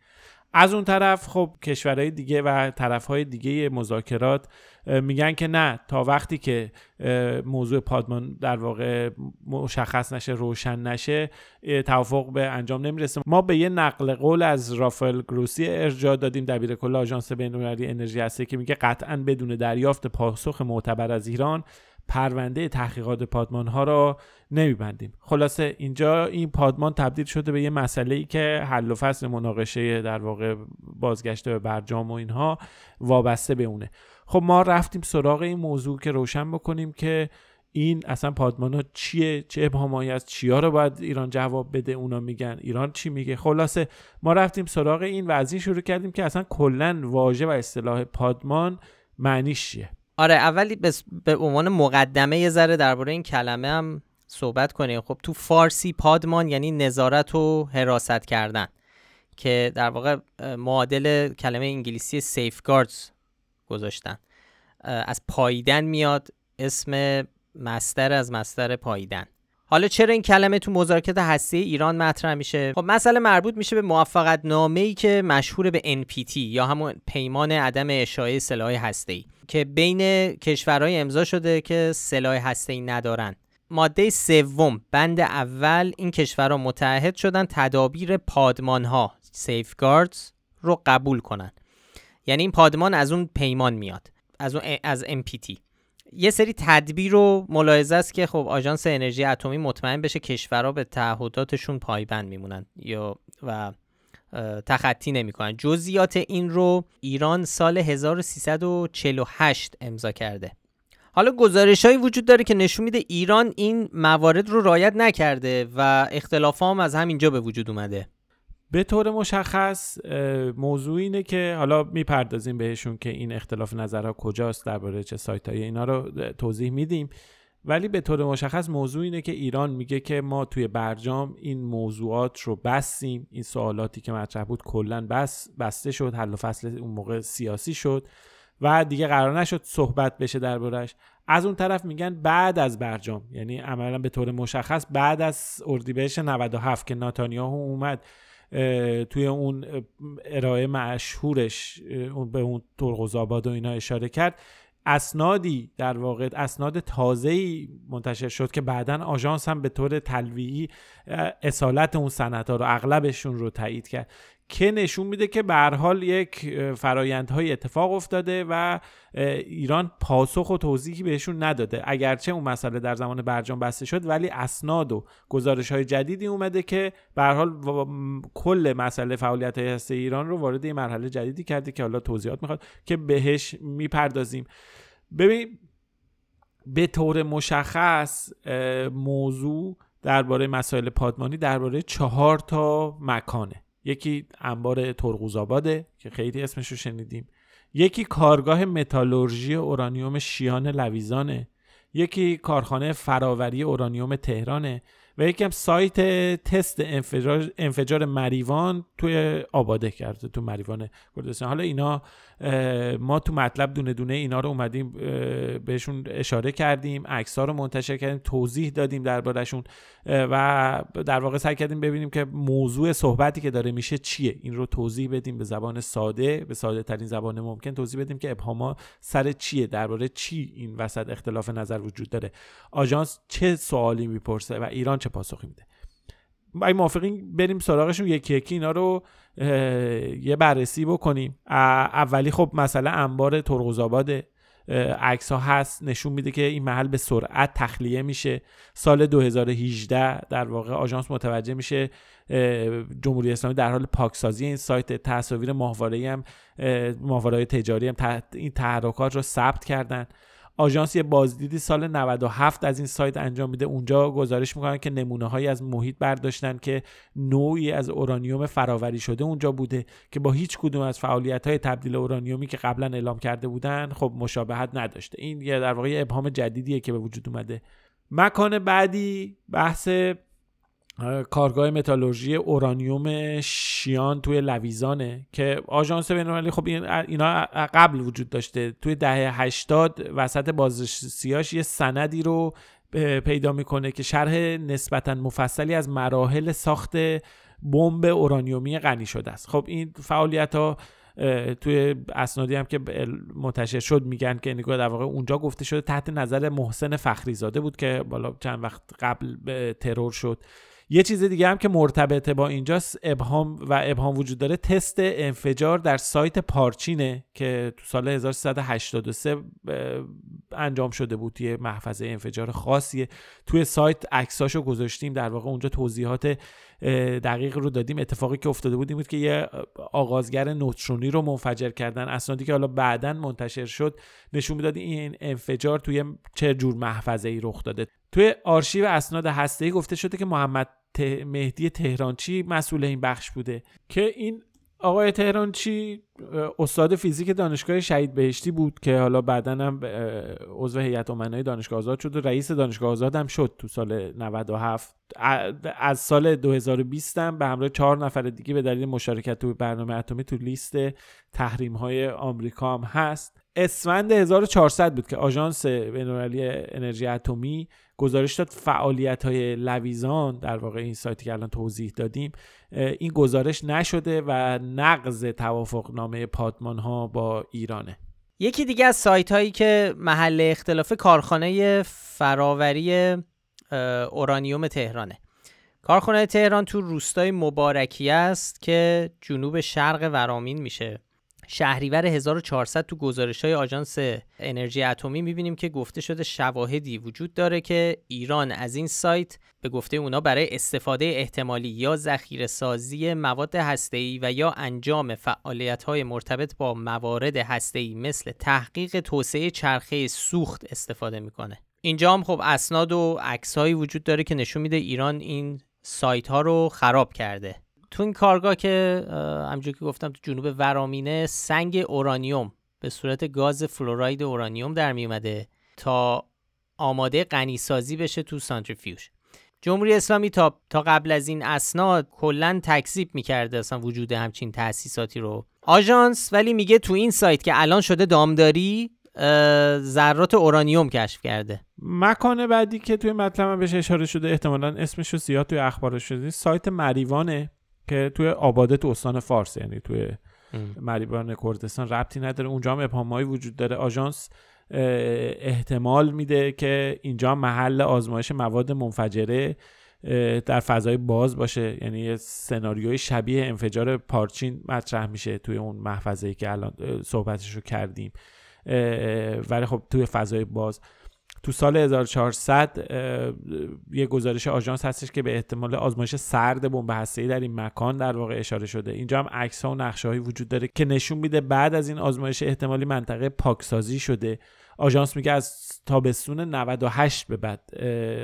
از اون طرف خب کشورهای دیگه و طرفهای دیگه مذاکرات میگن که نه تا وقتی که موضوع پادمان در واقع مشخص نشه روشن نشه توافق به انجام نمی‌رسه. ما به یه نقل قول از رافائل گروسی ارجاع دادیم دبیر کل آژانس بین‌المللی انرژی هسته که میگه قطعا بدون دریافت پاسخ معتبر از ایران پرونده تحقیقات پادمان ها را نمیبندیم. خلاصه اینجا این پادمان تبدیل شده به یه مسئله ای که حل و فصل مناقشه در واقع بازگشته به برجام و اینها وابسته به اونه. خب ما رفتیم سراغ این موضوع که روشن بکنیم که این اصلا پادمان ها چیه چه ابهامایی از چیا رو باید ایران جواب بده اونا میگن ایران چی میگه؟ خلاصه ما رفتیم سراغ این و از این شروع کردیم که اصلا کلا واژه و اصطلاح پادمان معنیش چیه؟ آره اولی به عنوان مقدمه یه ذره درباره این کلمه هم صحبت کنیم. خب تو فارسی پادمان یعنی نظارت و حراست کردن که در واقع معادل کلمه انگلیسی سیفگاردز گذاشتن. از پاییدن میاد اسم مستر از مستر پاییدن. حالا چرا این کلمه تو مذاکرات هسته ایران مطرح میشه؟ خب مسئله مربوط میشه به موفقت نامه ای که مشهور به NPT یا همون پیمان عدم اشاعه سلاح هسته ای که بین کشورهای امضا شده که سلاح هسته ای ندارن. ماده سوم بند اول این کشورها متحد شدن تدابیر پادمان ها safeguards رو قبول کنن. یعنی این پادمان از اون پیمان میاد از اون از MPT یه سری تدبیر رو ملاحظه است که خب آژانس انرژی اتمی مطمئن بشه کشورها به تعهداتشون پایبند میمونن یا و تخطی نمی‌کنن. جزئیات این رو ایران سال 1348 امضا کرده. حالا گزارش وجود داره که نشون میده ایران این موارد رو رایت نکرده و اختلاف هم از همینجا به وجود اومده. به طور مشخص موضوع اینه که حالا می‌پردازیم بهشون که این اختلاف نظرها کجاست درباره چه سایت های اینا رو توضیح میدیم. ولی به طور مشخص موضوع اینه که ایران میگه که ما توی برجام این موضوعات رو بستیم. این سوالاتی که مطرح بود کلا بس بسته شد حل و فصل اون موقع سیاسی شد و دیگه قرار نشد صحبت بشه دربارش از اون طرف میگن بعد از برجام یعنی عملا به طور مشخص بعد از اردیبهشت 97 که ناتانیاهو اومد توی اون ارائه مشهورش به اون ترغوزآباد و اینا اشاره کرد. اسنادی در واقع اسناد تازه‌ای منتشر شد که بعدا آژانس هم به طور تلویحی اصالت اون سندها رو اغلبشون رو تایید کرد. که نشون میده که به حال یک فرایندهای اتفاق افتاده و ایران پاسخ و توضیحی بهشون نداده. اگرچه اون مسئله در زمان برجام بسته شد ولی اسناد و گزارش های جدیدی اومده که به حال کل مسئله فعالیت های هسته ایران رو وارد این مرحله جدیدی کرده که حالا توضیحات می‌خواد که بهش می‌پردازیم. ببین به طور مشخص موضوع درباره مسائل پادمانی درباره چهار تا مکانه. یکی انبار ترقوزآباده که خیلی اسمش رو شنیدیم. یکی کارگاه متالورژی اورانیوم شیان لویزانه. یکی کارخانه فراوری اورانیوم تهرانه. و یکی هم سایت تست انفجار, انفجار مریوان توی آباده کرده تو مریوان کردستان حالا اینا ما تو مطلب دونه دونه اینا رو اومدیم بهشون اشاره کردیم عکس رو منتشر کردیم توضیح دادیم دربارهشون و در واقع سعی کردیم ببینیم که موضوع صحبتی که داره میشه چیه. این رو توضیح بدیم به زبان ساده به ساده ترین زبان ممکن توضیح بدیم که ابهاما سر چیه درباره چی این وسط اختلاف نظر وجود داره. آژانس چه سوالی می‌پرسه و ایران چه پاسخی میده؟ اگه موافقین؟ بریم سراغشون. یکی یکی اینا رو یه بررسی بکنیم. اولی خب مثلا انبار ترغوزآباد عکس ها هست. نشون میده که این محل به سرعت تخلیه میشه. سال 2018 در واقع آژانس متوجه میشه. جمهوری اسلامی در حال پاکسازی این سایت. تصاویر ماهواره هم ماهواره تجاری هم این تحرکات رو ثبت کردن. آژانس یه بازدیدی سال 97 از این سایت انجام میده. اونجا گزارش می‌کنن که نمونه هایی از محیط برداشتن که نوعی از اورانیوم فراوری شده اونجا بوده که با هیچ کدوم از فعالیت های تبدیل اورانیومی که قبلا اعلام کرده بودن خب مشابهت نداشته. این یه در واقع ابهام جدیدیه که به وجود اومده. مکان بعدی بحث کارگاه متالورژی اورانیوم شیان توی لویزانه که آژانس بین‌المللی خب اینا قبل وجود داشته. توی دهه 80 وسط بازرسیاش یه سندی رو پیدا می‌کنه که شرح نسبتا مفصلی از مراحل ساخت بمب اورانیومی غنی شده است. خب این فعالیت ها توی اسنادی هم که منتشر شد میگن که نگاه در واقع اونجا گفته شده تحت نظر محسن فخریزاده بود که بالا چند وقت قبل ترور شد. یه چیز دیگه هم که مرتبطه با اینجاست ابهام و ابهام وجود داره. تست انفجار در سایت پارچینه که تو سال 1383 انجام شده بود. یه محفظه انفجار خاصیه. توی سایت عکساشو گذاشتیم. در واقع اونجا توضیحات دقیق رو دادیم. اتفاقی که افتاده بود این بود که یه آغازگر نوترونی رو منفجر کردن. اسنادی که حالا بعدا منتشر شد نشون می‌داد این انفجار توی چه جور محفظه ای رخ داده. توی آرشیو اسناد هسته گفته شده که محمد مهدی تهرانچی مسئول این بخش بوده. که این آقای تهرانچی استاد فیزیک دانشگاه شهید بهشتی بود که حالا بعدا هم عضو هیئت امنای دانشگاه آزاد شد و رئیس دانشگاه آزاد هم شد تو سال 97 از سال 2020 هم به همراه چهار نفر دیگه به دلیل مشارکت تو برنامه اتمی تو لیست تحریم های آمریکا هم هست. اسفند 1400 بود که آژانس بین‌المللی انرژی اتمی گزارش داد. فعالیت های لویزان در واقع این سایتی که الان توضیح دادیم این گزارش نشده و نقض توافقنامه پادمان ها با ایرانه. یکی دیگه از سایت هایی که محل اختلاف کارخانه فراوری اورانیوم تهرانه. کارخانه تهران تو روستای مبارکی است که جنوب شرق ورامین میشه. شهریور 1400 تو گزارش های آژانس انرژی اتمی می‌بینیم که گفته شده شواهدی وجود داره که ایران از این سایت به گفته اونا برای استفاده احتمالی یا ذخیره سازی مواد هسته‌ای و یا انجام فعالیت های مرتبط با موارد هسته‌ای مثل تحقیق توسعه چرخه سوخت استفاده می‌کنه. اینجا هم خب اسناد و عکسهایی وجود داره که نشون میده ایران این سایت ها رو خراب کرده. تو این کارگاه که همونجور که گفتم تو جنوب ورامینه سنگ اورانیوم به صورت گاز فلوراید اورانیوم در می اومده تا آماده غنی‌سازی بشه تو سانتریفیوژ. جمهوری اسلامی تا تا قبل از این اسناد کلا تکذیب می‌کرده اصلا وجود همچین تأسیساتی رو. آژانس ولی میگه تو این سایت که الان شده دامداری ذرات اورانیوم کشف کرده. مکان بعدی که توی مطلب بهش اشاره شده احتمالا اسمش رو زیاد توی اخبار شده سایت مریوانه. که توی آباده تو استان فارس یعنی توی مریبان کردستان ربطی نداره. اونجا هم ابهامایی وجود داره. آژانس احتمال میده که اینجا محل آزمایش مواد منفجره در فضای باز باشه. یعنی یه سناریوی شبیه انفجار پارچین مطرح میشه توی اون محفظه که الان صحبتش رو کردیم. ولی خب توی فضای باز. تو سال 1400 یه گزارش آژانس هستش که به احتمال آزمایش سرد بمب هسته‌ای در این مکان در واقع اشاره شده. اینجا هم عکس ها و نقشه وجود داره که نشون میده بعد از این آزمایش احتمالی منطقه پاکسازی شده. آژانس میگه از تابستون 98 به بعد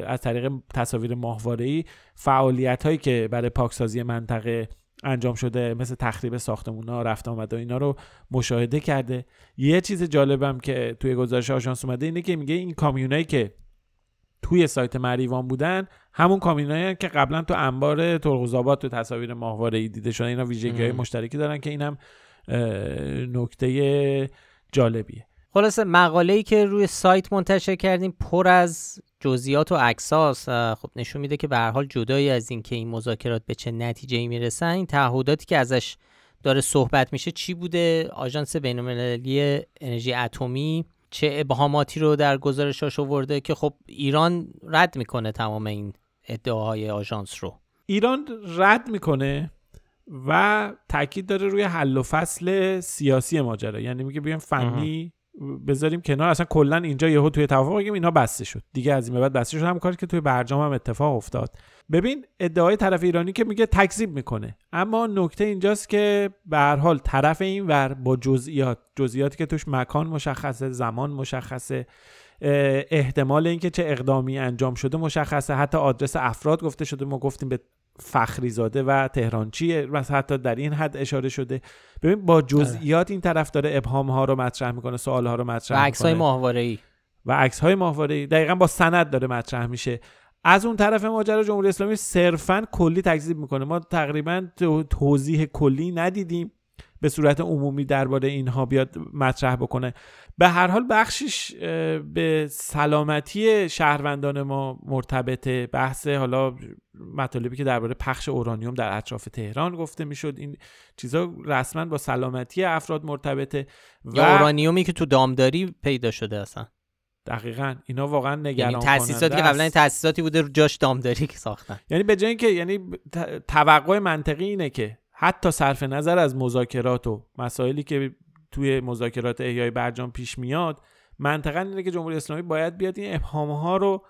از طریق تصاویر ماهواره‌ای فعالیت هایی که برای پاکسازی منطقه انجام شده مثل تخریب ساختمون ها رفت آمده اینا رو مشاهده کرده. یه چیز جالبم که توی گزارش آژانس اومده اینه که میگه این کامیونایی که توی سایت مریوان بودن همون کامیونایی که قبلا تو انبار ترغوزآباد تو تصاویر ماهواره ای دیده شده اینا ویژگی های مشترکی دارن که اینم نکته جالبیه. خلاصه مقاله‌ای که روی سایت منتشر کردیم پر از جزئیات و عکساس خب نشون میده که به هر حال جدایی از اینکه این مذاکرات به چه نتیجه می‌رسن این تعهداتی که ازش داره صحبت میشه چی بوده؟ آژانس بین‌المللی انرژی اتمی چه ابهاماتی رو در گزارشاش آورده که خب ایران رد می‌کنه تمام این ادعاهای آژانس رو؟ ایران رد می‌کنه و تاکید داره روی حل و فصل سیاسی ماجرا. یعنی میگه بیایم فنی بذاریم کنار. اصلا کلا اینجا یهو توی توافق بگیم اینا بسته شد. دیگه از این به بعد بسته شد. هم کاری که توی برجام هم اتفاق افتاد. ببین ادعای طرف ایرانی که میگه تکذیب می‌کنه. اما نکته اینجاست که به هر حال طرف این ور با جزئیات جزئیاتی که توش مکان مشخصه زمان مشخصه احتمال اینکه چه اقدامی انجام شده مشخصه. حتی آدرس افراد گفته شده. ما گفتیم به فخری زاده و تهرانچیه و حتی در این حد اشاره شده. ببین با جزئیات این طرف داره ابهام ها رو مطرح می‌کنه سوال ها رو مطرح و عکس های ماهواره ای و عکس های ماهواره ای دقیقا با سند داره مطرح میشه. از اون طرف ماجرا جمهوری اسلامی صرفا کلی تکذیب می‌کنه. ما تقریبا توضیح کلی ندیدیم. به صورت عمومی درباره اینها بیاد مطرح بکنه. به هر حال بخشش به سلامتی شهروندان ما مرتبطه. بحث حالا مطالبی که درباره پخش اورانیوم در اطراف تهران گفته می‌شد. این چیزا رسما با سلامتی افراد مرتبطه و یا اورانیومی که تو دامداری پیدا شده اصلا. دقیقا. اینا واقعا نگران یعنی تاسیساتی که قبلا تاسیساتی بوده جاش دامداری که ساختن. یعنی به جای اینکه یعنی توقع منطقی اینه که حتی صرف نظر از مذاکرات و مسائلی که توی مذاکرات احیای برجام پیش میاد منطقا اینه که جمهوری اسلامی باید بیاد این ابهام ها رو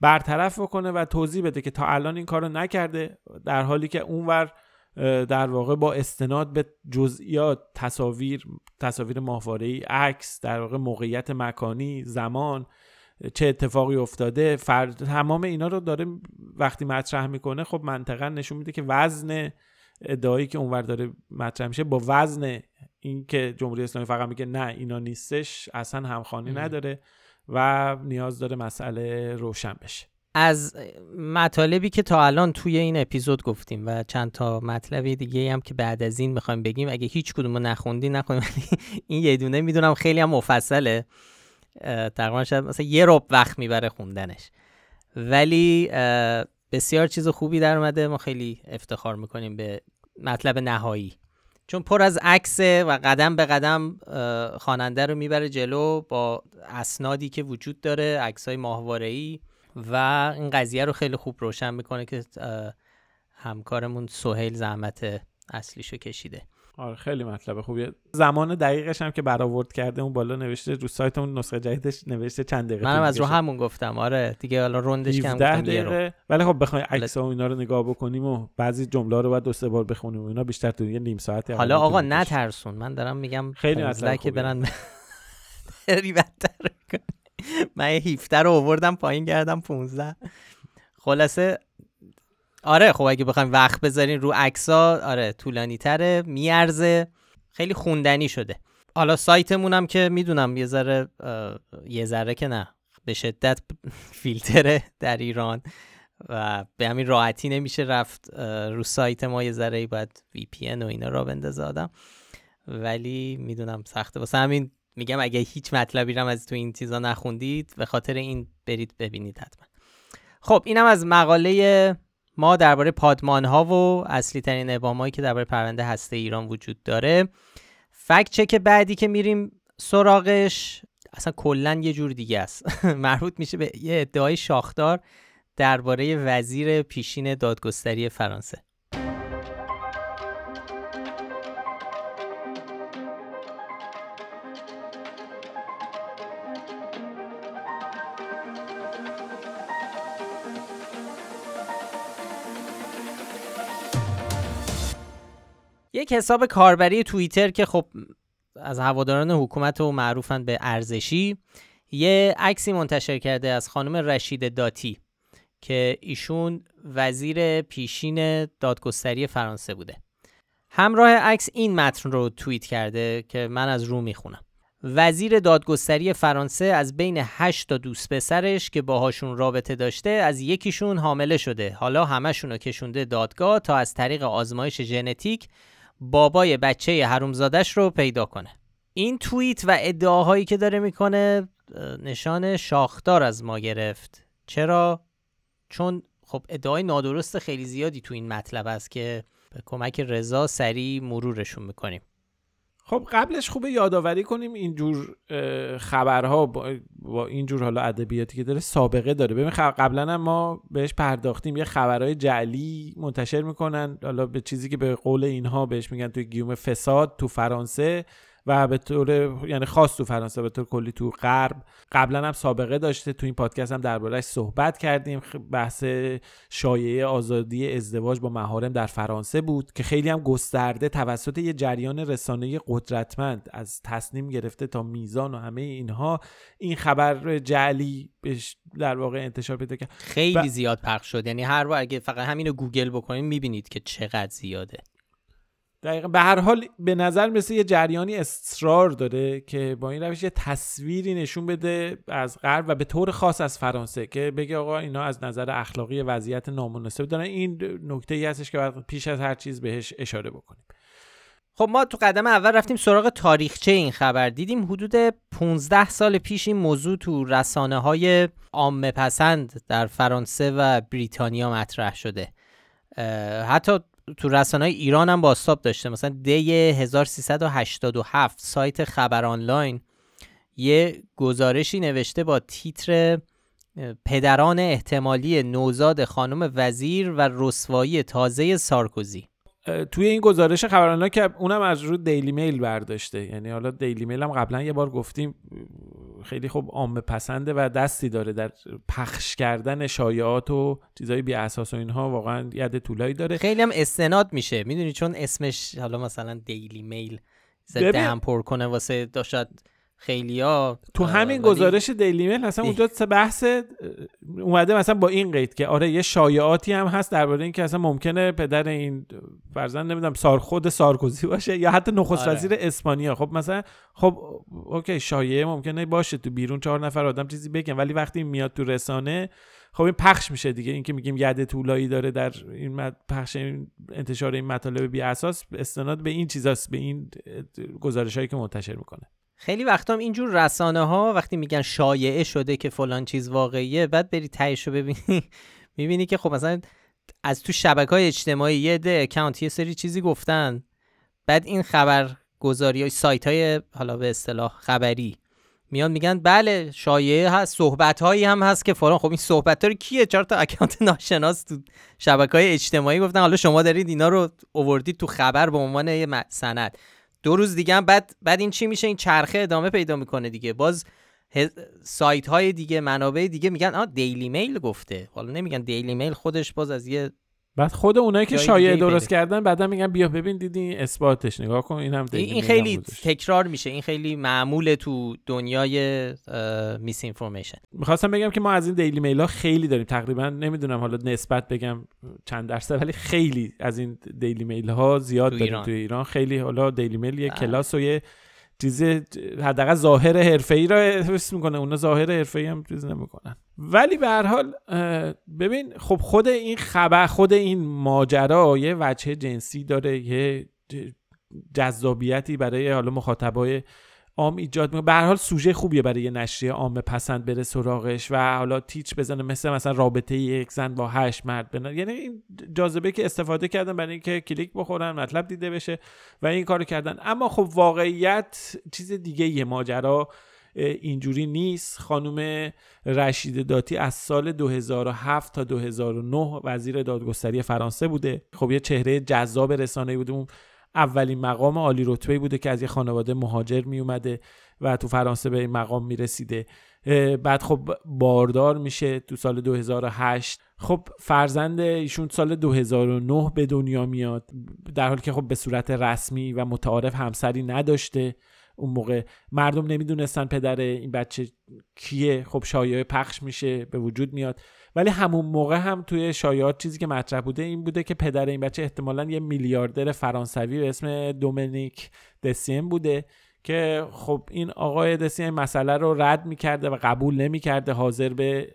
برطرف بکنه و توضیح بده که تا الان این کارو نکرده در حالی که اونور در واقع با استناد به جزئیات تصاویر تصاویر ماهواره عکس در واقع موقعیت مکانی زمان چه اتفاقی افتاده فرد تمام اینا رو داره وقتی مطرح می‌کنه خب منطقا نشون میده که وزن ادعایی که اونور داره مطرح میشه با وزن این که جمهوری اسلامی فقط میگه نه اینا نیستش اصلا همخوانی نداره و نیاز داره مسئله روشن بشه. از مطالبی که تا الان توی این اپیزود گفتیم و چند تا مطلب دیگه هم که بعد از این می‌خوایم بگیم اگه هیچ کدوم رو نخوندی نخونیم این یه دونه می‌دونم خیلی هم مفصله. تقریبا شاید مثلا یه رب وقت می‌بره خوندنش. ولی بسیار چیز خوبی در اومده. ما خیلی افتخار می‌کنیم به مطلب نهایی. چون پر از عکس و قدم به قدم خواننده رو می‌بره جلو با اسنادی که وجود داره عکس های ماهواره و این قضیه رو خیلی خوب روشن می‌کنه که همکارمون سهیل زحمت اصلیشو کشیده. آره خیلی مطلب خوبیه زمان دقیقش هم که برآورد کرده اون بالا نوشته رو سایتمون نسخه جدیدش نوشته چند دقیقه منم از رو همون گفتم. آره دیگه حالا روندش کم دقیقه. ولی خب بخوایم عکس و اینا رو نگاه بکنیم و بعضی جمله رو بعد دو سه بار بخونیم و اینا بیشتر تو نیم ساعت حالا آقا نترسون. من دارم میگم خیلی مطلب که برن من یه 17 رو آوردم پایین کردم 15 خلاصه آره خب اگه بخوایم وقت بذارین رو عکسا آره طولانی تره میارزه. خیلی خوندنی شده. حالا سایتمون هم که می‌دونم یه ذره یه ذره که نه به شدت فیلتره در ایران و به همین راحتی نمیشه رفت رو سایت ما یه ذره باید وی پی و اینا را بندازه آدم. ولی می‌دونم سخته. واسه همین میگم اگه هیچ مطلبی رو از تو این چیزا نخوندید به خاطر این برید ببینید حتما. خب اینم از مقاله ما درباره پادمان ها و اصلی ترین هایی که درباره پرونده هسته ایران وجود داره فکت چک بعدی که میریم سراغش اصلا کلا یه جور دیگه است. مربوط میشه به یه ادعای شاخدار درباره وزیر پیشین دادگستری فرانسه. یک حساب کاربری توییتر که خب از هواداران حکومت و معروفن به ارزشی یه عکسی منتشر کرده از خانم رشید داتی که ایشون وزیر پیشین دادگستری فرانسه بوده. همراه عکس این متن رو توییت کرده که من از رو می‌خونم. وزیر دادگستری فرانسه از هشت 8 تا دوست پسرش که باهاشون رابطه داشته از یکیشون حامله شده. حالا همشون رو کشونده دادگاه تا از طریق آزمایش ژنتیک بابای بچه حرومزادش رو پیدا کنه. این توییت و ادعاهایی که داره می‌کنه نشان شاخدار از ما گرفت. چرا؟ چون خب ادعای نادرست خیلی زیادی تو این مطلب است که به کمک رضا سریع مرورشون می‌کنیم. خب قبلش خوبه یادآوری کنیم اینجور خبرها با, با اینجور حالا ادبیاتی که داره سابقه داره. ببین قبلا هم ما بهش پرداختیم. یه خبرهای جعلی منتشر می‌کنن. حالا به چیزی که به قول اینها بهش میگن توی گیوم فساد تو فرانسه. و به طور یعنی خاص تو فرانسه به طور کلی تو غرب. قبلا هم سابقه داشته تو این پادکست هم دربارهش صحبت کردیم. بحث شایعه آزادی ازدواج با مهارم در فرانسه بود که خیلی هم گسترده توسط یه جریان رسانه قدرتمند از تصنیم گرفته تا میزان و همه اینها. این خبر جعلی بهش در واقع انتشار پیدا کرد. خیلی زیاد پخش شد. یعنی هر بار اگه فقط همین رو گوگل بکنید می‌بینید که چقدر زیاده. دقیقا. به هر حال به نظر مثل یه جریانی اصرار داره که با این روش یه تصویری نشون بده از غرب و به طور خاص از فرانسه که بگه آقا اینا از نظر اخلاقی وضعیت نامناسب دارن. این نکته ای هستش که پیش از هر چیز بهش اشاره بکنیم. خب ما تو قدم اول رفتیم سراغ تاریخچه این خبر. دیدیم حدود 15 سال پیش این موضوع تو رسانه های عامه پسند در فرانسه و بریتانیا مطرح شده. حتی تو رسانه ایران هم باستاب داشته. مثلا دی 1387 سایت خبر آنلاین یه گزارشی نوشته با تیتر پدران احتمالی نوزاد خانم وزیر و رسوایی تازه سارکوزی. توی این گزارش خبرانلا که اونم از رو دیلی میل برداشته. یعنی حالا دیلی میل هم قبلا یه بار گفتیم خیلی خوب عامه پسنده و دستی داره در پخش کردن شایعات و چیزای بی اساس و اینها. واقعا ید طولایی داره. خیلی هم استناد میشه. می‌دونی چون اسمش حالا مثلا دیلی میل زده هم پر کنه واسه داشت خیلیا تو همین گزارش دیلی میل اصلا اونجا بحث اومده مثلا با این قید که آره یه شایعاتی هم هست درباره اینکه اصلا ممکنه پدر این فرزند نمی‌دونم سار خود سارکوزی باشه یا حتی نخست آره. وزیر اسپانیا. خب مثلا خب اوکی شایعه ممکنه باشه تو بیرون چهار نفر آدم چیزی بگن ولی وقتی میاد تو رسانه خب این پخش میشه دیگه. این که میگیم ید طولایی داره در این پخش این انتشار این مطالب بی اساس استناد به این چیزاست به این گزارش هایی که منتشر می‌کنه. خیلی وقتا هم اینجور رسانه ها وقتی میگن شایعه شده که فلان چیز واقعیه بعد بری تهش رو ببینی می‌بینی که خب مثلا از تو شبکه های اجتماعی یه ده account یه سری چیزی گفتن. بعد این خبر گزاری های سایت های حالا به اصطلاح خبری میان میگن بله شایعه هست صحبت هایی هم هست که فلان. خب این صحبت ها رو کیه؟ چهار تا اکانت ناشناس تو شبکه های اجتماعی گفتن حالا شما دارید اینا رو اووردید تو خبر به عنوان یه سند. دو روز دیگه هم بعد بعد این چی میشه؟ این چرخه ادامه پیدا می‌کنه دیگه. باز سایت های دیگه منابع دیگه میگن آ دیلی میل گفته. حالا نمیگن دیلی میل خودش باز از یه بعد خود اونایی که شایعه درست. کردن بعدا میگن بیا ببین دیدی اثباتش نگاه کن اینم این, این خیلی تکرار میشه این خیلی معموله تو دنیای misinformation می‌خواستم بگم که ما از این دیلی میل ها خیلی داریم تقریبا نمی‌دونم حالا نسبت بگم چند درصد ولی خیلی از این دیلی میل ها زیاد داریم ایران. تو ایران خیلی حالا دیلی میل یه کلاس و یه چیز حداقل ظاهر حرفه‌ای را حفظ می‌کنه. اونا ظاهر حرفه‌ای هم چیز نمی‌کنن. ولی به هر حال ببین خب خود این خبر خود این ماجرا یه وجه جنسی داره یه جذابیتی برای حالا مخاطبای عام ایجاد می‌کنه. به هر حال سوژه خوبیه برای یه نشریه عام پسند بره سراغش و حالا تیچ بزنه مثل مثلا رابطه یک زن با هشت مرد بنا یعنی این جاذبه که استفاده کردن برای اینکه کلیک بخورن مطلب دیده بشه و این کارو کردن. اما خب واقعیت چیز دیگه یه ماجرا اینجوری نیست. خانم رشید داتی از سال 2007 تا 2009 وزیر دادگستری فرانسه بوده. خب یه چهره جذاب رسانه‌ای بوده اون اولین مقام عالی رتبه بوده که از یه خانواده مهاجر می اومده و تو فرانسه به این مقام می رسیده بعد خب باردار میشه تو سال 2008 خب فرزند ایشون سال 2009 به دنیا میاد در حالی که خب به صورت رسمی و متعارف همسری نداشته. اون موقع مردم نمی‌دونستن پدر این بچه کیه. خب شایعه پخش میشه به وجود میاد. ولی همون موقع هم توی شایعات چیزی که مطرح بوده این بوده که پدر این بچه احتمالا یه میلیاردر فرانسوی به اسم دومینیک دسیم بوده که خب این آقای دسیم مسئله رو رد می‌کرده و قبول نمی‌کرده حاضر به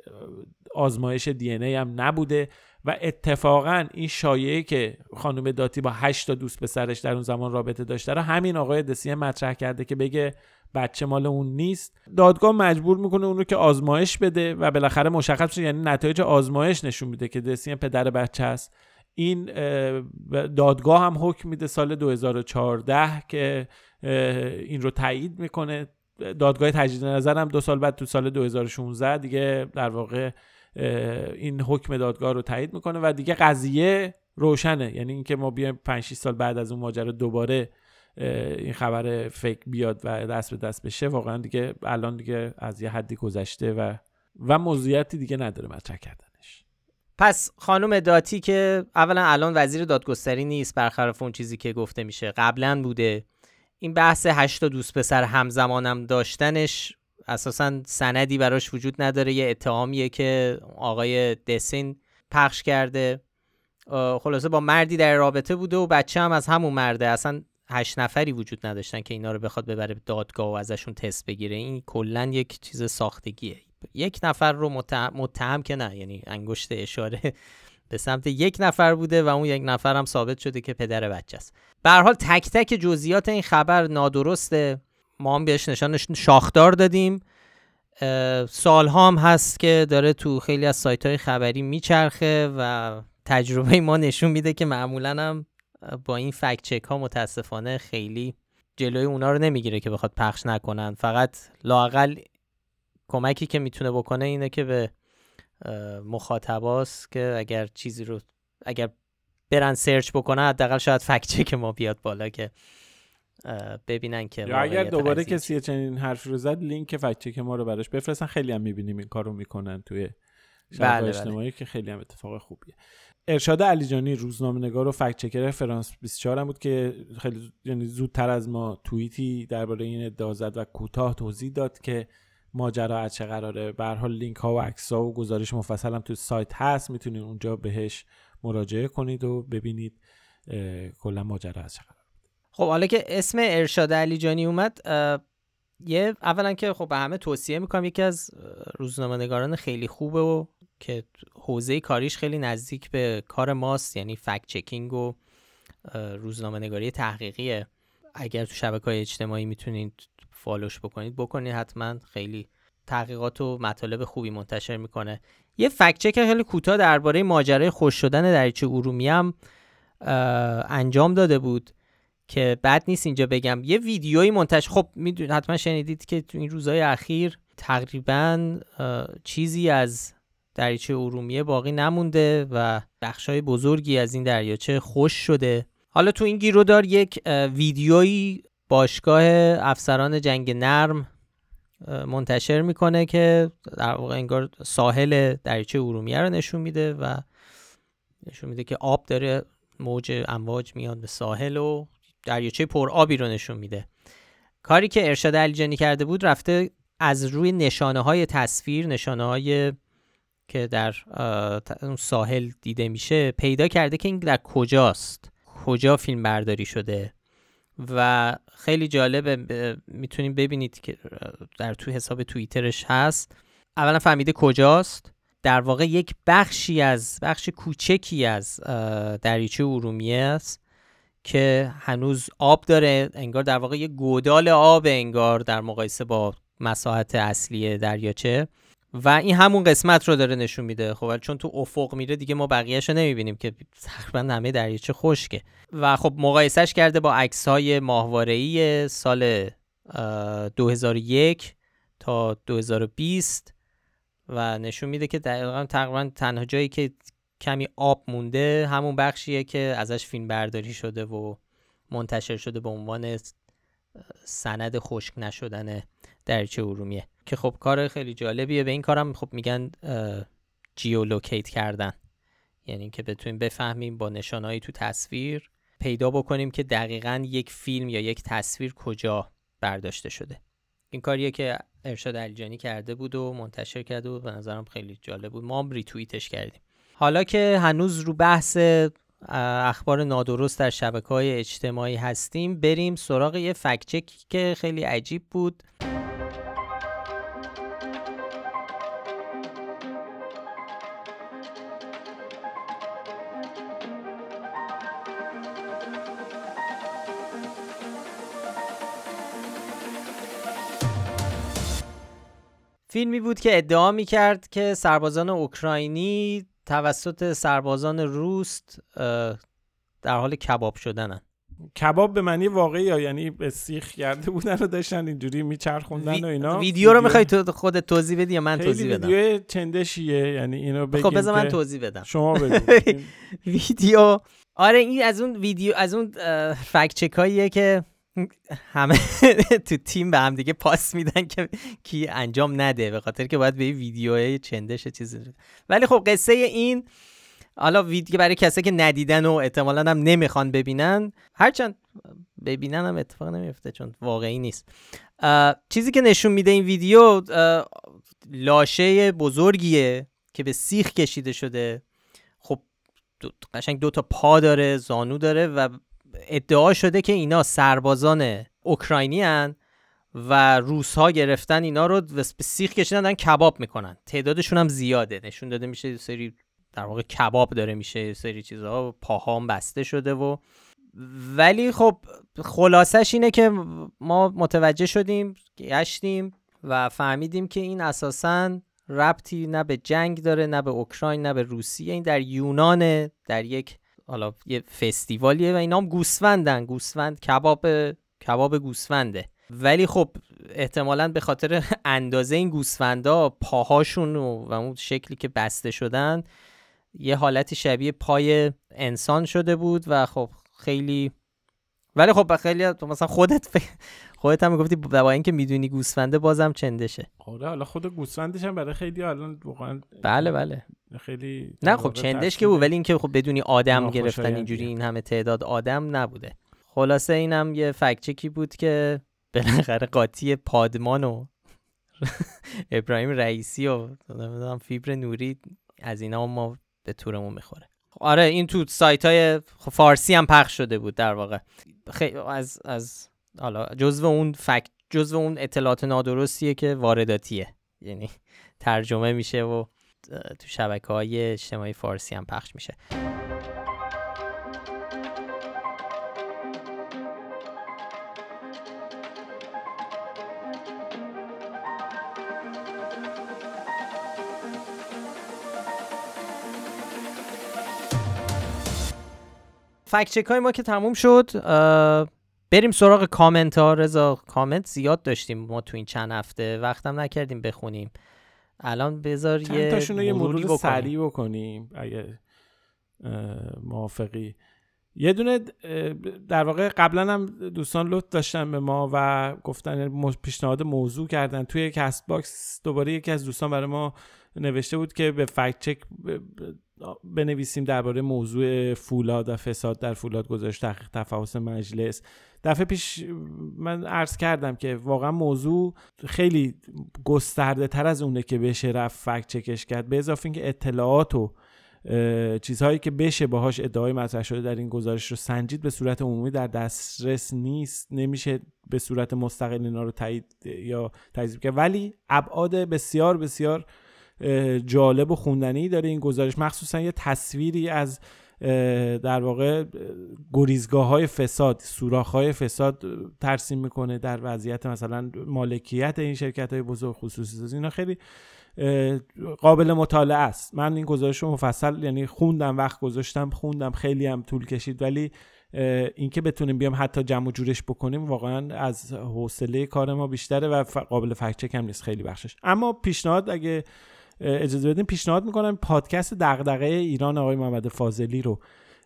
آزمایش دی هم نبوده و اتفاقا این شایعه که خانم داتی با هشت تا دوست پسرش در اون زمان رابطه داشته رو همین آقای دسیه مطرح کرده که بگه بچه مال اون نیست. دادگاه مجبور می‌کنه اون رو که آزمایش بده و بالاخره مشخص شده یعنی نتایج آزمایش نشون میده که دسیه پدر بچه است. این دادگاه هم حکم میده سال 2014 که این رو تایید می‌کنه. دادگاه تجدید نظر هم دو سال بعد تو سال 2016 دیگه در واقع این حکم دادگاه رو تایید می‌کنه و دیگه قضیه روشنه. یعنی اینکه ما بیایم 5 6 سال بعد از اون ماجرا دوباره این خبر فیک بیاد و دست به دست بشه واقعا دیگه الان دیگه از یه حدی گذشته و و موضوعیتی دیگه نداره مطرح کردنش. پس خانم داتی که اولا الان وزیر دادگستری نیست برخلاف اون چیزی که گفته میشه قبلا بوده. این بحث هشت دوست پسر همزمانم داشتنش اساسا سندی براش وجود نداره. یه اتهامیه که آقای دسین پخش کرده. خلاصه با مردی در رابطه بوده و بچه هم از همون مرده. اصلا هشت نفری وجود نداشتن که اینا رو بخواد ببره دادگاه و ازشون تست بگیره. این کلا یک چیز ساختگیه. یک نفر رو متهم, که نه یعنی انگشت اشاره به سمت یک نفر بوده و اون یک نفر هم ثابت شده که پدر بچه است. به حال تک تک جزئیات این خبر نادرسته. ما هم بهش نشانش شاخدار دادیم. سالها هم هست که داره تو خیلی از سایت های خبری میچرخه و تجربه ما نشون میده که معمولا هم با این فکت چک ها متاسفانه خیلی جلوی اونا رو نمی‌گیره که بخواد پخش نکنن. فقط لاقل کمکی که می‌تونه بکنه اینه که به مخاطباست که اگر چیزی رو اگر برن سرچ بکنن حداقل شاید فکت چک ما بیاد بالا که ببینن که یا اگر دوباره کسی چنین حرف رو زد لینک فکت چک ما رو براش بفرستن. خیلی هم می‌بینیم این کارو می‌کنن توی شبکه بله. اجتماعی بله. که خیلی هم اتفاق خوبیه. ارشاد علیجانی روزنامه‌نگار و فکت چکر فرانس 24 هم بود که خیلی یعنی زودتر از ما توییتی درباره این ادعا زد و کوتاه توضیح داد که ماجرا از چه قراره. به حال لینک ها و عکس ها و گزارش مفصل هم تو سایت هست. می‌تونید اونجا بهش مراجعه کنید و ببینید کلا ماجرا از چه قراره. خب حالا که اسم ارشاد علیجانی اومد یه اولا که خب به همه توصیه می‌کنم یکی از روزنامه نگاران خیلی خوبه و که حوزه کاریش خیلی نزدیک به کار ماست یعنی فکت چکینگ و روزنامه نگاری تحقیقیه. اگر تو شبکه های اجتماعی می‌تونید فالوش بکنید بکنید حتما. خیلی تحقیقات و مطالب خوبی منتشر می‌کنه. یه فکت چک خیلی کوتاه درباره ماجرای خوش شدن دریچه ارومی هم انجام داده بود که بد نیست اینجا بگم. یه ویدیویی منتشر خب می‌دونید حتما شنیدید که تو این روزهای اخیر تقریبا چیزی از دریچه ارومیه باقی نمونده و بخشای بزرگی از این دریاچه خوش شده. حالا تو این گیرودار یک ویدیویی باشگاه افسران جنگ نرم منتشر می‌کنه که در واقع انگار ساحل دریچه ارومیه رو نشون میده و نشون میده که آب داره موج امواج میاد به ساحل و دریاچه پر آبی رو نشون میده. کاری که ارشاد علیجانی کرده بود رفته از روی نشانه های تصویر نشانه های که در اون ساحل دیده میشه پیدا کرده که این در کجاست؟ کجا فیلم برداری شده؟ و خیلی جالبه می‌تونیم ببینید که در تو حساب توییترش هست. اولا فهمیده کجاست؟ در واقع یک بخشی از بخش کوچکی از دریچه ارومیه است که هنوز آب داره انگار در واقع یک گودال آب انگار در مقایسه با مساحت اصلی دریاچه. و این همون قسمت رو داره نشون میده. خب چون تو افق میره دیگه ما بقیهش رو نمی‌بینیم که تقریبا همه دریاچه خشکه. و خب مقایسهش کرده با عکس های ماهواره‌ای سال 2001 تا 2020 و نشون میده که دقیقا تقریبا تنها جایی که کمی آب مونده همون بخشیه که ازش فیلم برداری شده و منتشر شده به عنوان سند خشک نشدن دریاچه ارومیه. که خب کار خیلی جالبیه. به این کارم خب میگن geolocate کردن. یعنی که بتونیم بفهمیم با نشانهایی تو تصویر پیدا بکنیم که دقیقا یک فیلم یا یک تصویر کجا برداشته شده. این کاریه که ارشاد علیجانی کرده بود و منتشر کرده بود. به نظرم خیلی جالب بود. ما هم ریتویتش کردیم. حالا که هنوز رو بحث اخبار نادرست در شبکه های اجتماعی هستیم بریم سراغ یه فکچک که خیلی عجیب بود. فیلمی بود که ادعا می کرد که سربازان اوکراینی توسط سربازان روس در حال کباب شدنن. کباب به معنی واقعی یا یعنی به سیخ کرده بودن رو داشتن اینجوری میچرخوندن و اینا. ویدیو رو می‌خوای تو خودت توضیح بدی یا من توضیح بدم؟ ویدیو چندشیه یعنی اینو بگیم خب بذار من توضیح بدم. شما بگو. ویدیو آره این از اون ویدیو از اون فکت چکاییه که همه تو تیم به هم دیگه پاس میدن که کی انجام نده به خاطر که باید به ویدیو چندش چیزی ولی خب قصه این حالا ویدیو برای کسی که ندیدن و احتمالا هم نمی‌خوان ببینن هرچند ببینن هم اتفاق نمیفته چون واقعی نیست. چیزی که نشون میده این ویدیو لاشه بزرگیه که به سیخ کشیده شده. خب قشنگ دو تا پا داره زانو داره و ادعا شده که اینا سربازان اوکراینی هن و روس ها گرفتن اینا رو به سیخ کشیدن دارن کباب می‌کنن. تعدادشون هم زیاده. نشون داده میشه سری در واقع کباب داره میشه سری چیزها پاهام بسته شده و ولی خب خلاصش اینه که ما متوجه شدیم گشتیم و فهمیدیم که این اساسا ربطی نه به جنگ داره نه به اوکراین نه به روسیه. این در یونان در یک حالا یه فستیوالیه و اینا هم گوسفندن. گوسفند کباب کباب گوسفنده. ولی خب احتمالا به خاطر اندازه این گوسفندا پاهاشون و, و اون شکلی که بسته شدن یه حالت شبیه پای انسان شده بود و خب خیلی ولی خب خیلی مثلا خودت خودت هم می‌گفتی با اینکه می‌دونی گوسفنده بازم چندشه. آره حالا خود گوسفندش هم برای خیلی الان واقعا بله بله. خیلی نه خب چندش که بود ولی اینکه خب بدونی آدم. گرفتن اینجوری این همه تعداد آدم نبوده. خلاصه اینم یه فکچکی بود که بالاخره قاطی پادمان و ابراهیم رئیسی و نمی‌دونم فیبر نوری از اینا ما به تورمون می‌خوره. آره این تو سایت های فارسی هم پخش شده بود در واقع. خیلی از از حالا جزو اون فکت جزو اون اطلاعات نادرستیه که وارداتیه. یعنی ترجمه میشه و تو شبکه های اجتماعی فارسی هم پخش میشه. فکت چک های ما که تموم شد بریم سراغ کامنت ها. رضا کامنت زیاد داشتیم ما تو این چند هفته. وقتم نکردیم بخونیم. الان بذار یه تاشون یه مرور. سریع بکنیم اگه موافقی. یه دونه در واقع قبلا هم دوستان لطف داشتن به ما و گفتن پیشنهاد موضوع کردن. توی Castbox دوباره یکی از دوستان برای ما نوشته بود که یه fact check بنویسیم درباره موضوع فولاد و فساد در فولاد گزارش تحقیق تفحص مجلس. دفعه پیش من عرض کردم که واقعا موضوع خیلی گسترده تر از اونه که بشه رفت فکت چکش کرد به اضافه اینکه اطلاعات و چیزهایی که بشه باهاش ادعای مطرح شده در این گزارش رو سنجید به صورت عمومی در دسترس نیست نمیشه به صورت مستقل اینا رو تایید یا تکذیب کرد. ولی ابعاد بسیار بسیار جالب و خوندنی داره این گزارش مخصوصا یه تصویری از در واقع گریزگاه های فساد سوراخ های فساد ترسیم می‌کنه در وضعیت مثلا مالکیت این شرکت های بزرگ خصوصی سازی اینا خیلی قابل مطالعه است. من این گزارش رو مفصل یعنی خوندم وقت گذاشتم خوندم خیلی هم طول کشید ولی اینکه بتونیم بیام حتی جمع و جورش بکنیم واقعا از حوصله کار ما بیشتره و قابل فکت هم نیست خیلی بخشش. اما پیشنهاد اگه اجازه بدین پیشنهاد می‌کنم پادکست دغدغه ایران آقای محمد فاضلی رو.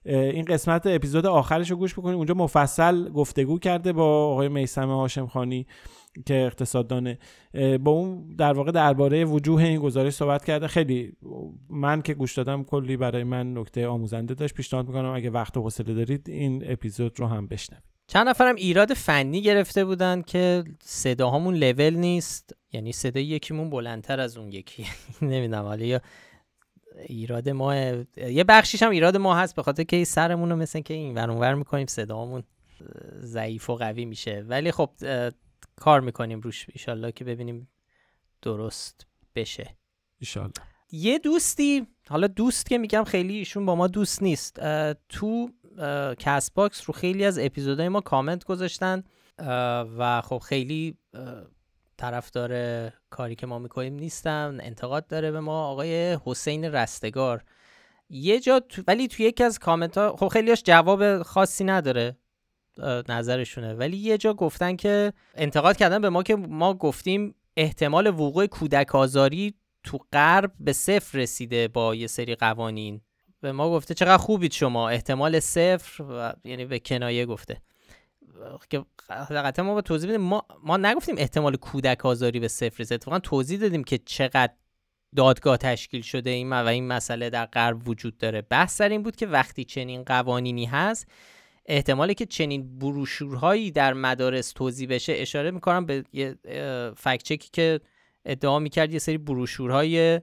این قسمت اپیزود آخرش رو گوش بکنیم اونجا مفصل گفتگو کرده با آقای میسم هاشم خانی که اقتصاددانه با اون در واقع درباره وجوه این گزارش صحبت کرده. خیلی من که گوش دادم کلی برای من نکته آموزنده داشت. پیشنهاد می‌کنم اگه وقت و حوصله دارید این اپیزود رو هم بشنوید. چند نفرم ایراد فنی گرفته بودن که صداهامون لول نیست. یعنی صدای یکیمون بلندتر از اون یکی. نمی‌دونم حالا یا ایراد ما یه بخشیش هم ایراد ما هست به خاطر که سرمون رو مثل که این ور اونور می‌کنیم صدامون ضعیف و قوی میشه. ولی خب کار می‌کنیم روش. ایشالله که ببینیم درست بشه. ایشالله. یه دوستی حالا دوست که میگم خیلی ایشون با ما دوست نیست. اه، تو Castbox رو خیلی از اپیزودهای ما کامنت گذاشتن. و خب خیلی طرفدار کاری که ما می‌کنیم نیستن انتقاد داره به ما. آقای حسین رستگار یه جا تو- ولی تو یکی از کامنت ها خب خیلیاش جواب خاصی نداره نظرشونه. ولی یه جا گفتن که انتقاد کردن به ما که ما گفتیم احتمال وقوع کودک آزاری تو غرب به صفر رسیده با یه سری قوانین. به ما گفته چقدر خوبید شما احتمال صفر و یعنی به کنایه گفته. که قطعا ما با توضیح بدیم. ما, ما نگفتیم احتمال کودک آزاری به صفر رسیده اتفاقا توضیح دادیم که چقدر دادگاه تشکیل شده این و این مسئله در غرب وجود داره. بحث سر این بود که وقتی چنین قوانینی هست احتمالی که چنین بروشورهایی در مدارس توضیح بشه. اشاره می‌کنم به یه اه، فکت چکی که ادعا می‌کرد یه سری بروشورهایی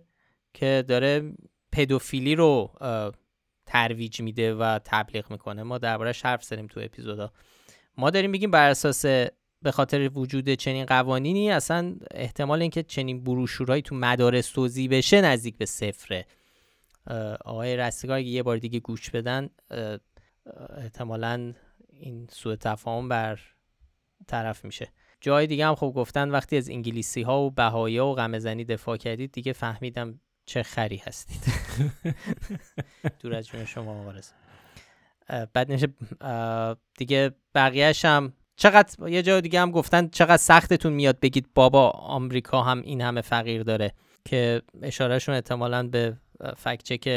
که داره پدوفیلی رو ترویج میده و تبلیغ می‌کنه. ما دربارهش حرف زدیم تو اپیزودا ما داریم میگیم بر اساس به خاطر وجود چنین قوانینی اصلا احتمال اینکه چنین بروشورهایی تو مدارس توضیح بشه نزدیک به صفره. آقای رستگار اگه یه بار دیگه گوش بدن احتمالا این سوء تفاهم بر طرف میشه. جای دیگه هم خب گفتن وقتی از انگلیسی ها و بهایی و غمزنی دفاع کردید دیگه فهمیدم چه خری هستید. دور از جون شما آقا بعد نشه دیگه بقیهش هم چقدر یه جای دیگه هم گفتن چقدر سختتون میاد بگید بابا آمریکا هم این همه فقیر داره که اشارهشون احتمالا به چک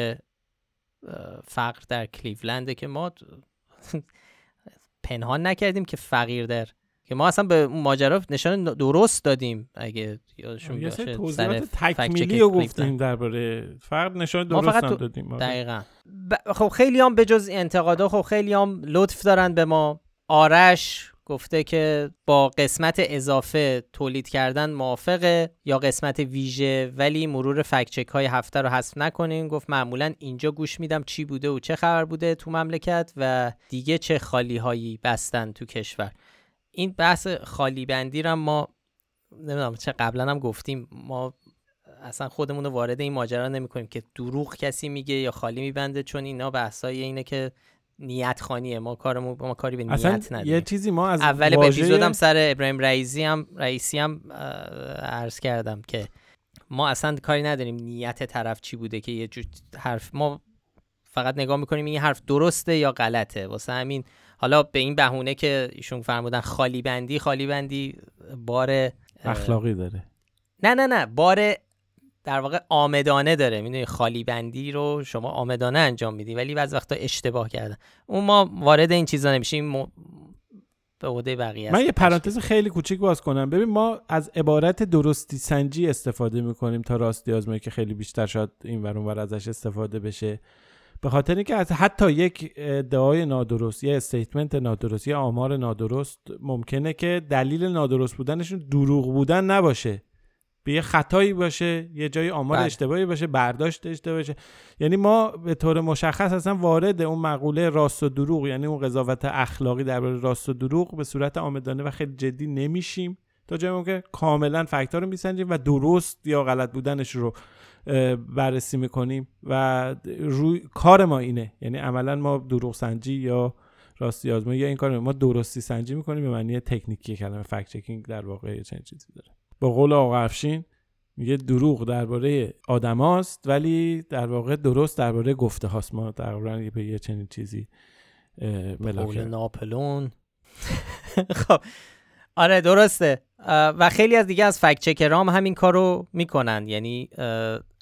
اه، فقر در کلیولنده که ما پنهان نکردیم که فقیر در که ما اصلا به ماجرا نشان درست دادیم اگه یادشون یه باشه توضیحات سر تکمیلی رو گفتیم درباره. فرق نشان ما درست فقط هم دادیم. آره. دقیقا. ب- خب خیلی هم به جز انتقادا خب خیلی هم لطف دارن به ما. آرش گفته که با قسمت اضافه تولید کردن موافقه یا قسمت ویژه ولی مرور فکچک های هفته رو حذف نکنین. گفت معمولا اینجا گوش میدم چی بوده و چه خبر بوده تو مملکت و دیگه چه خالی هایی بستن تو کشور. این بحث خالی بندی رو هم ما نمی‌دونم چه قبلا هم گفتیم. ما اصلا خودمون رو وارد این ماجرا نمی‌کنیم که دروغ کسی میگه یا خالی میبنده چون اینا بحثای اینه که نیت خانیه. ما کارمون ما کاری به نیت یه نداریم چیزی ما از اول واژه- اپیزودم سر ابراهیم رئیسی هم رئیسی هم عرض کردم که ما اصلا کاری نداریم نیت طرف چی بوده که یه جور حرف ما فقط نگاه می‌کنیم این حرف درسته یا غلطه. واسه همین حالا به این بهونه که ایشون فرمودن خالی بندی خالی بندی بار اخلاقی داره. نه نه نه بار در واقع آمدانه داره. می‌دونی خالی بندی رو شما آمدانه انجام میدی ولی بعض وقتا اشتباه کردن. اون ما وارد این چیزا نمیشیم م... به عهده بقیه من. یه پرانتز خیلی کوچیک باز کنم. ببین ما از عبارت درستی سنجی استفاده می‌کنیم تا راستی آزمایی که خیلی بیشتر شاید این ور اونور ازش استفاده بشه. به خاطر اینکه از حتی یک ادعای نادرست یا استیتمنت نادرست یا آمار نادرست ممکنه که دلیل نادرست بودنشون دروغ بودن نباشه. به یه خطایی باشه یه جای آمار بله. اشتباهی باشه برداشت اشتباهی باشه. یعنی ما به طور مشخص اصلا وارد اون مقوله راست و دروغ یعنی اون قضاوت اخلاقی درباره راست و دروغ به صورت آمدانه و خیلی جدی نمیشیم. تا جایی که کاملا فکتا رو میسنجیم و درست یا غلط بودنش رو بررسی می‌کنیم و روی کار ما اینه. یعنی عملا ما دروغ سنجی یا راستی آزمایی یا این کار ما درستی سنجی می‌کنیم به معنی تکنیکی کلمه فکت چکینگ در واقع یه چنین چیزی داره. با قول آقا افشین میگه دروغ درباره آدماست ولی در واقع درست درباره گفته هاست ما تقریبا به یه چنین چیزی قول ناپلون. خب. آره درسته. و خیلی از دیگه از فکت چکرام همین کارو می‌کنن. یعنی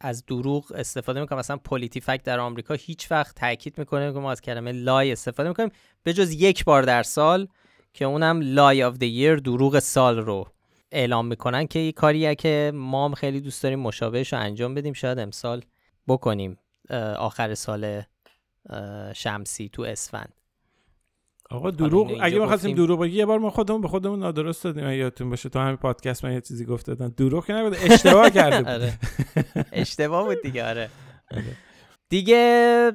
از دروغ استفاده می‌کنن. مثلا پولیتی فکت در آمریکا هیچ وقت تاکید می‌کنه. که ما از کلمه لای استفاده می‌کنیم. به جز یک بار در سال که اونم لای آف دی یر دروغ سال رو اعلام می‌کنن که یه کاریه که ما هم خیلی دوست داریم مشابهش رو انجام بدیم. شاید امسال بکنیم آخر سال شمسی تو اسفند. آقا دروغ اگه اینجا ما خواستیم گفتیم. دروغ بگی یه بار ما خودمون به خودمون نادرست دادیم یادتون باشه تو همین پادکست من یه چیزی گفته دادم دروغ که نبود اشتباه کرده بود آره. اشتباه بود دیگه آره آره. دیگه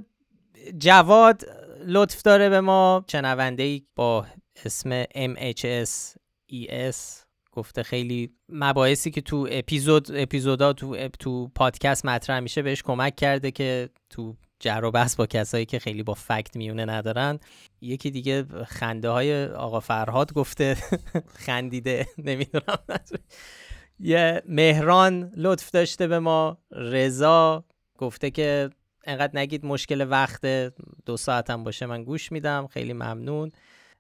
جواد لطف داره به ما شنونده ای با اسم MHS ES گفته خیلی مباحثی که تو اپیزود اپیزودا تو اپ- تو پادکست مطرح میشه بهش کمک کرده که تو جر و بحث با کسایی که خیلی با فکت میونه ندارن. یکی دیگه خنده های آقا فرهاد گفته. خندیده نمی‌دونم. یه مهران لطف داشته به ما. رضا گفته که انقدر نگید مشکل وقت دو ساعتم باشه من گوش میدم. خیلی ممنون.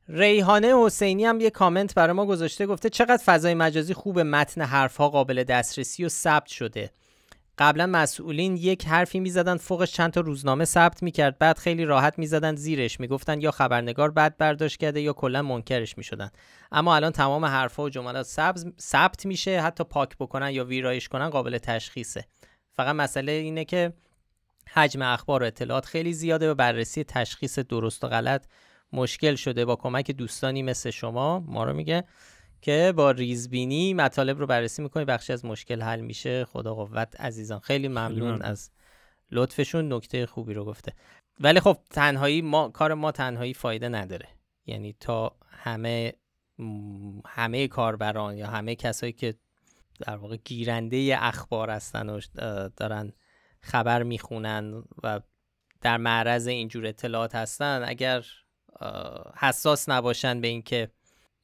ریحانه حسینی هم یه کامنت برای ما گذاشته گفته چقدر فضای مجازی خوب متن حرفها قابل دسترسی و ثبت شده. قبلا مسئولین یک حرفی می‌زدن فوقش چند تا روزنامه ثبت می‌کرد. بعد خیلی راحت می‌زدن زیرش می‌گفتن یا خبرنگار بد برداشت کرده یا کلا منکرش می‌شدن اما الان تمام حرفها و جملات ثبت میشه حتی پاک بکنن یا ویرایش کنن قابل تشخیصه. فقط مسئله اینه که حجم اخبار و اطلاعات خیلی زیاده و بررسی تشخیص درست و غلط مشکل شده. با کمک دوستانی مثل شما ما رو میگه. که با ریزبینی مطالب رو بررسی می‌کنی بخشی از مشکل حل میشه. خدا قوت عزیزان. خیلی ممنون ممنون. از لطفشون. نکته خوبی رو گفته. ولی خب تنهایی ما کار ما تنهایی فایده نداره. یعنی تا همه همه کاربران یا همه کسایی که در واقع گیرنده اخبار هستن و دارن خبر می‌خونن و در معرض اینجور اطلاعات هستن اگر حساس نباشن به اینکه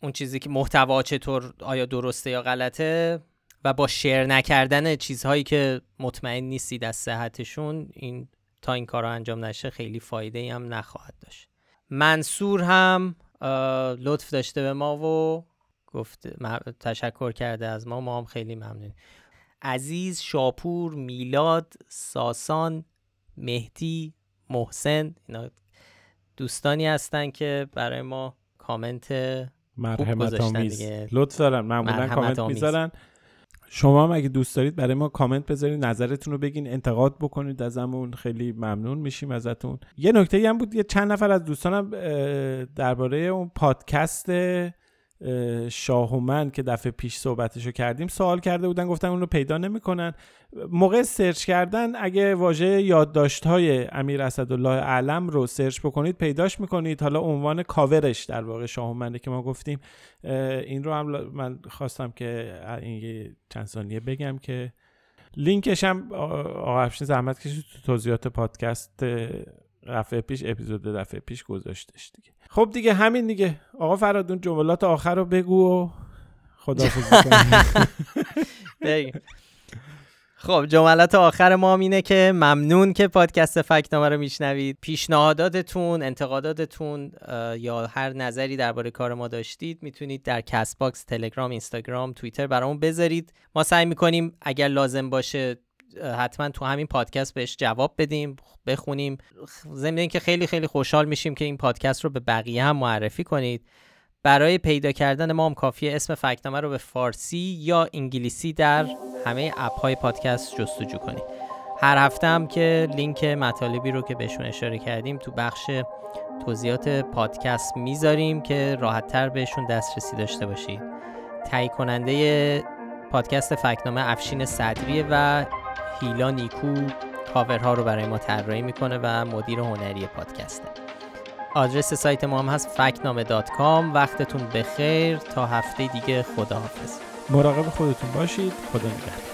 اون چیزی که محتوا چطور آیا درسته یا غلطه؟ و با شیر نکردن چیزهایی که مطمئن نیستید از صحتشون این تا این کار انجام نشه خیلی فایده ای هم نخواهد داشت. منصور هم لطف داشته به ما و گفت تشکر کرده از ما. ما هم خیلی ممنونیم. عزیز شاپور میلاد ساسان مهدی محسن اینا دوستانی هستن که برای ما کامنت مرحمت آمیز. لطف دارن معمولا کامنت می‌ذارن. شما هم اگه دوست دارید برای ما کامنت بذارید نظرتون رو بگین انتقاد بکنید ازمون خیلی ممنون میشیم ازتون. یه نکته هم بود یه چند نفر از دوستانم درباره اون پادکست شاه و من که دفعه پیش صحبتشو کردیم سوال کرده بودن گفتن اون رو پیدا نمی‌کنن. موقع search کردن اگه واژه یادداشت های امیر اسدالله علم رو search بکنید پیداش می‌کنید. حالا عنوان کاورش در واقع شاه که ما گفتیم این رو هم من خواستم که این چند ثانیه بگم که لینکش هم آقا زحمت کشید تو توضیحات پادکست دفعه پیش اپیزود دفعه پیش گذاشتش دیگه. خب دیگه همین دیگه. آقا فرادون جملات آخر رو بگو و خداحافظ خب جملات آخر ما اینه که ممنون که پادکست فکت‌نامه رو میشنوید. پیشنهاداتتون انتقاداتتون یا هر نظری درباره کار ما داشتید می‌تونید در Castbox تلگرام اینستاگرام توییتر برامون بذارید. ما سعی می‌کنیم اگر لازم باشه حتما تو همین پادکست بهش جواب بدیم بخونیم. ضمن اینکه خیلی خیلی خوشحال میشیم که این پادکست رو به بقیه هم معرفی کنید. برای پیدا کردن ما هم کافیه اسم فکنامه رو به فارسی یا انگلیسی در همه اپ های پادکست جستجو کنید. هر هفته هم که لینک مطالبی رو که بهشون اشاره کردیم تو بخش توضیحات پادکست می‌ذاریم که راحتتر بهشون دسترسی داشته باشید. تهیه کننده پادکست فکنامه افشین صدریه و هیلا نیکو کاورها رو برای ما طراحی می‌کنه و مدیر هنری پادکسته. آدرس سایت ما هم هست فکنامه وقتتون بخیر. تا هفته دیگه خداحافظ. مراقب خودتون باشید. خدا نگهدار.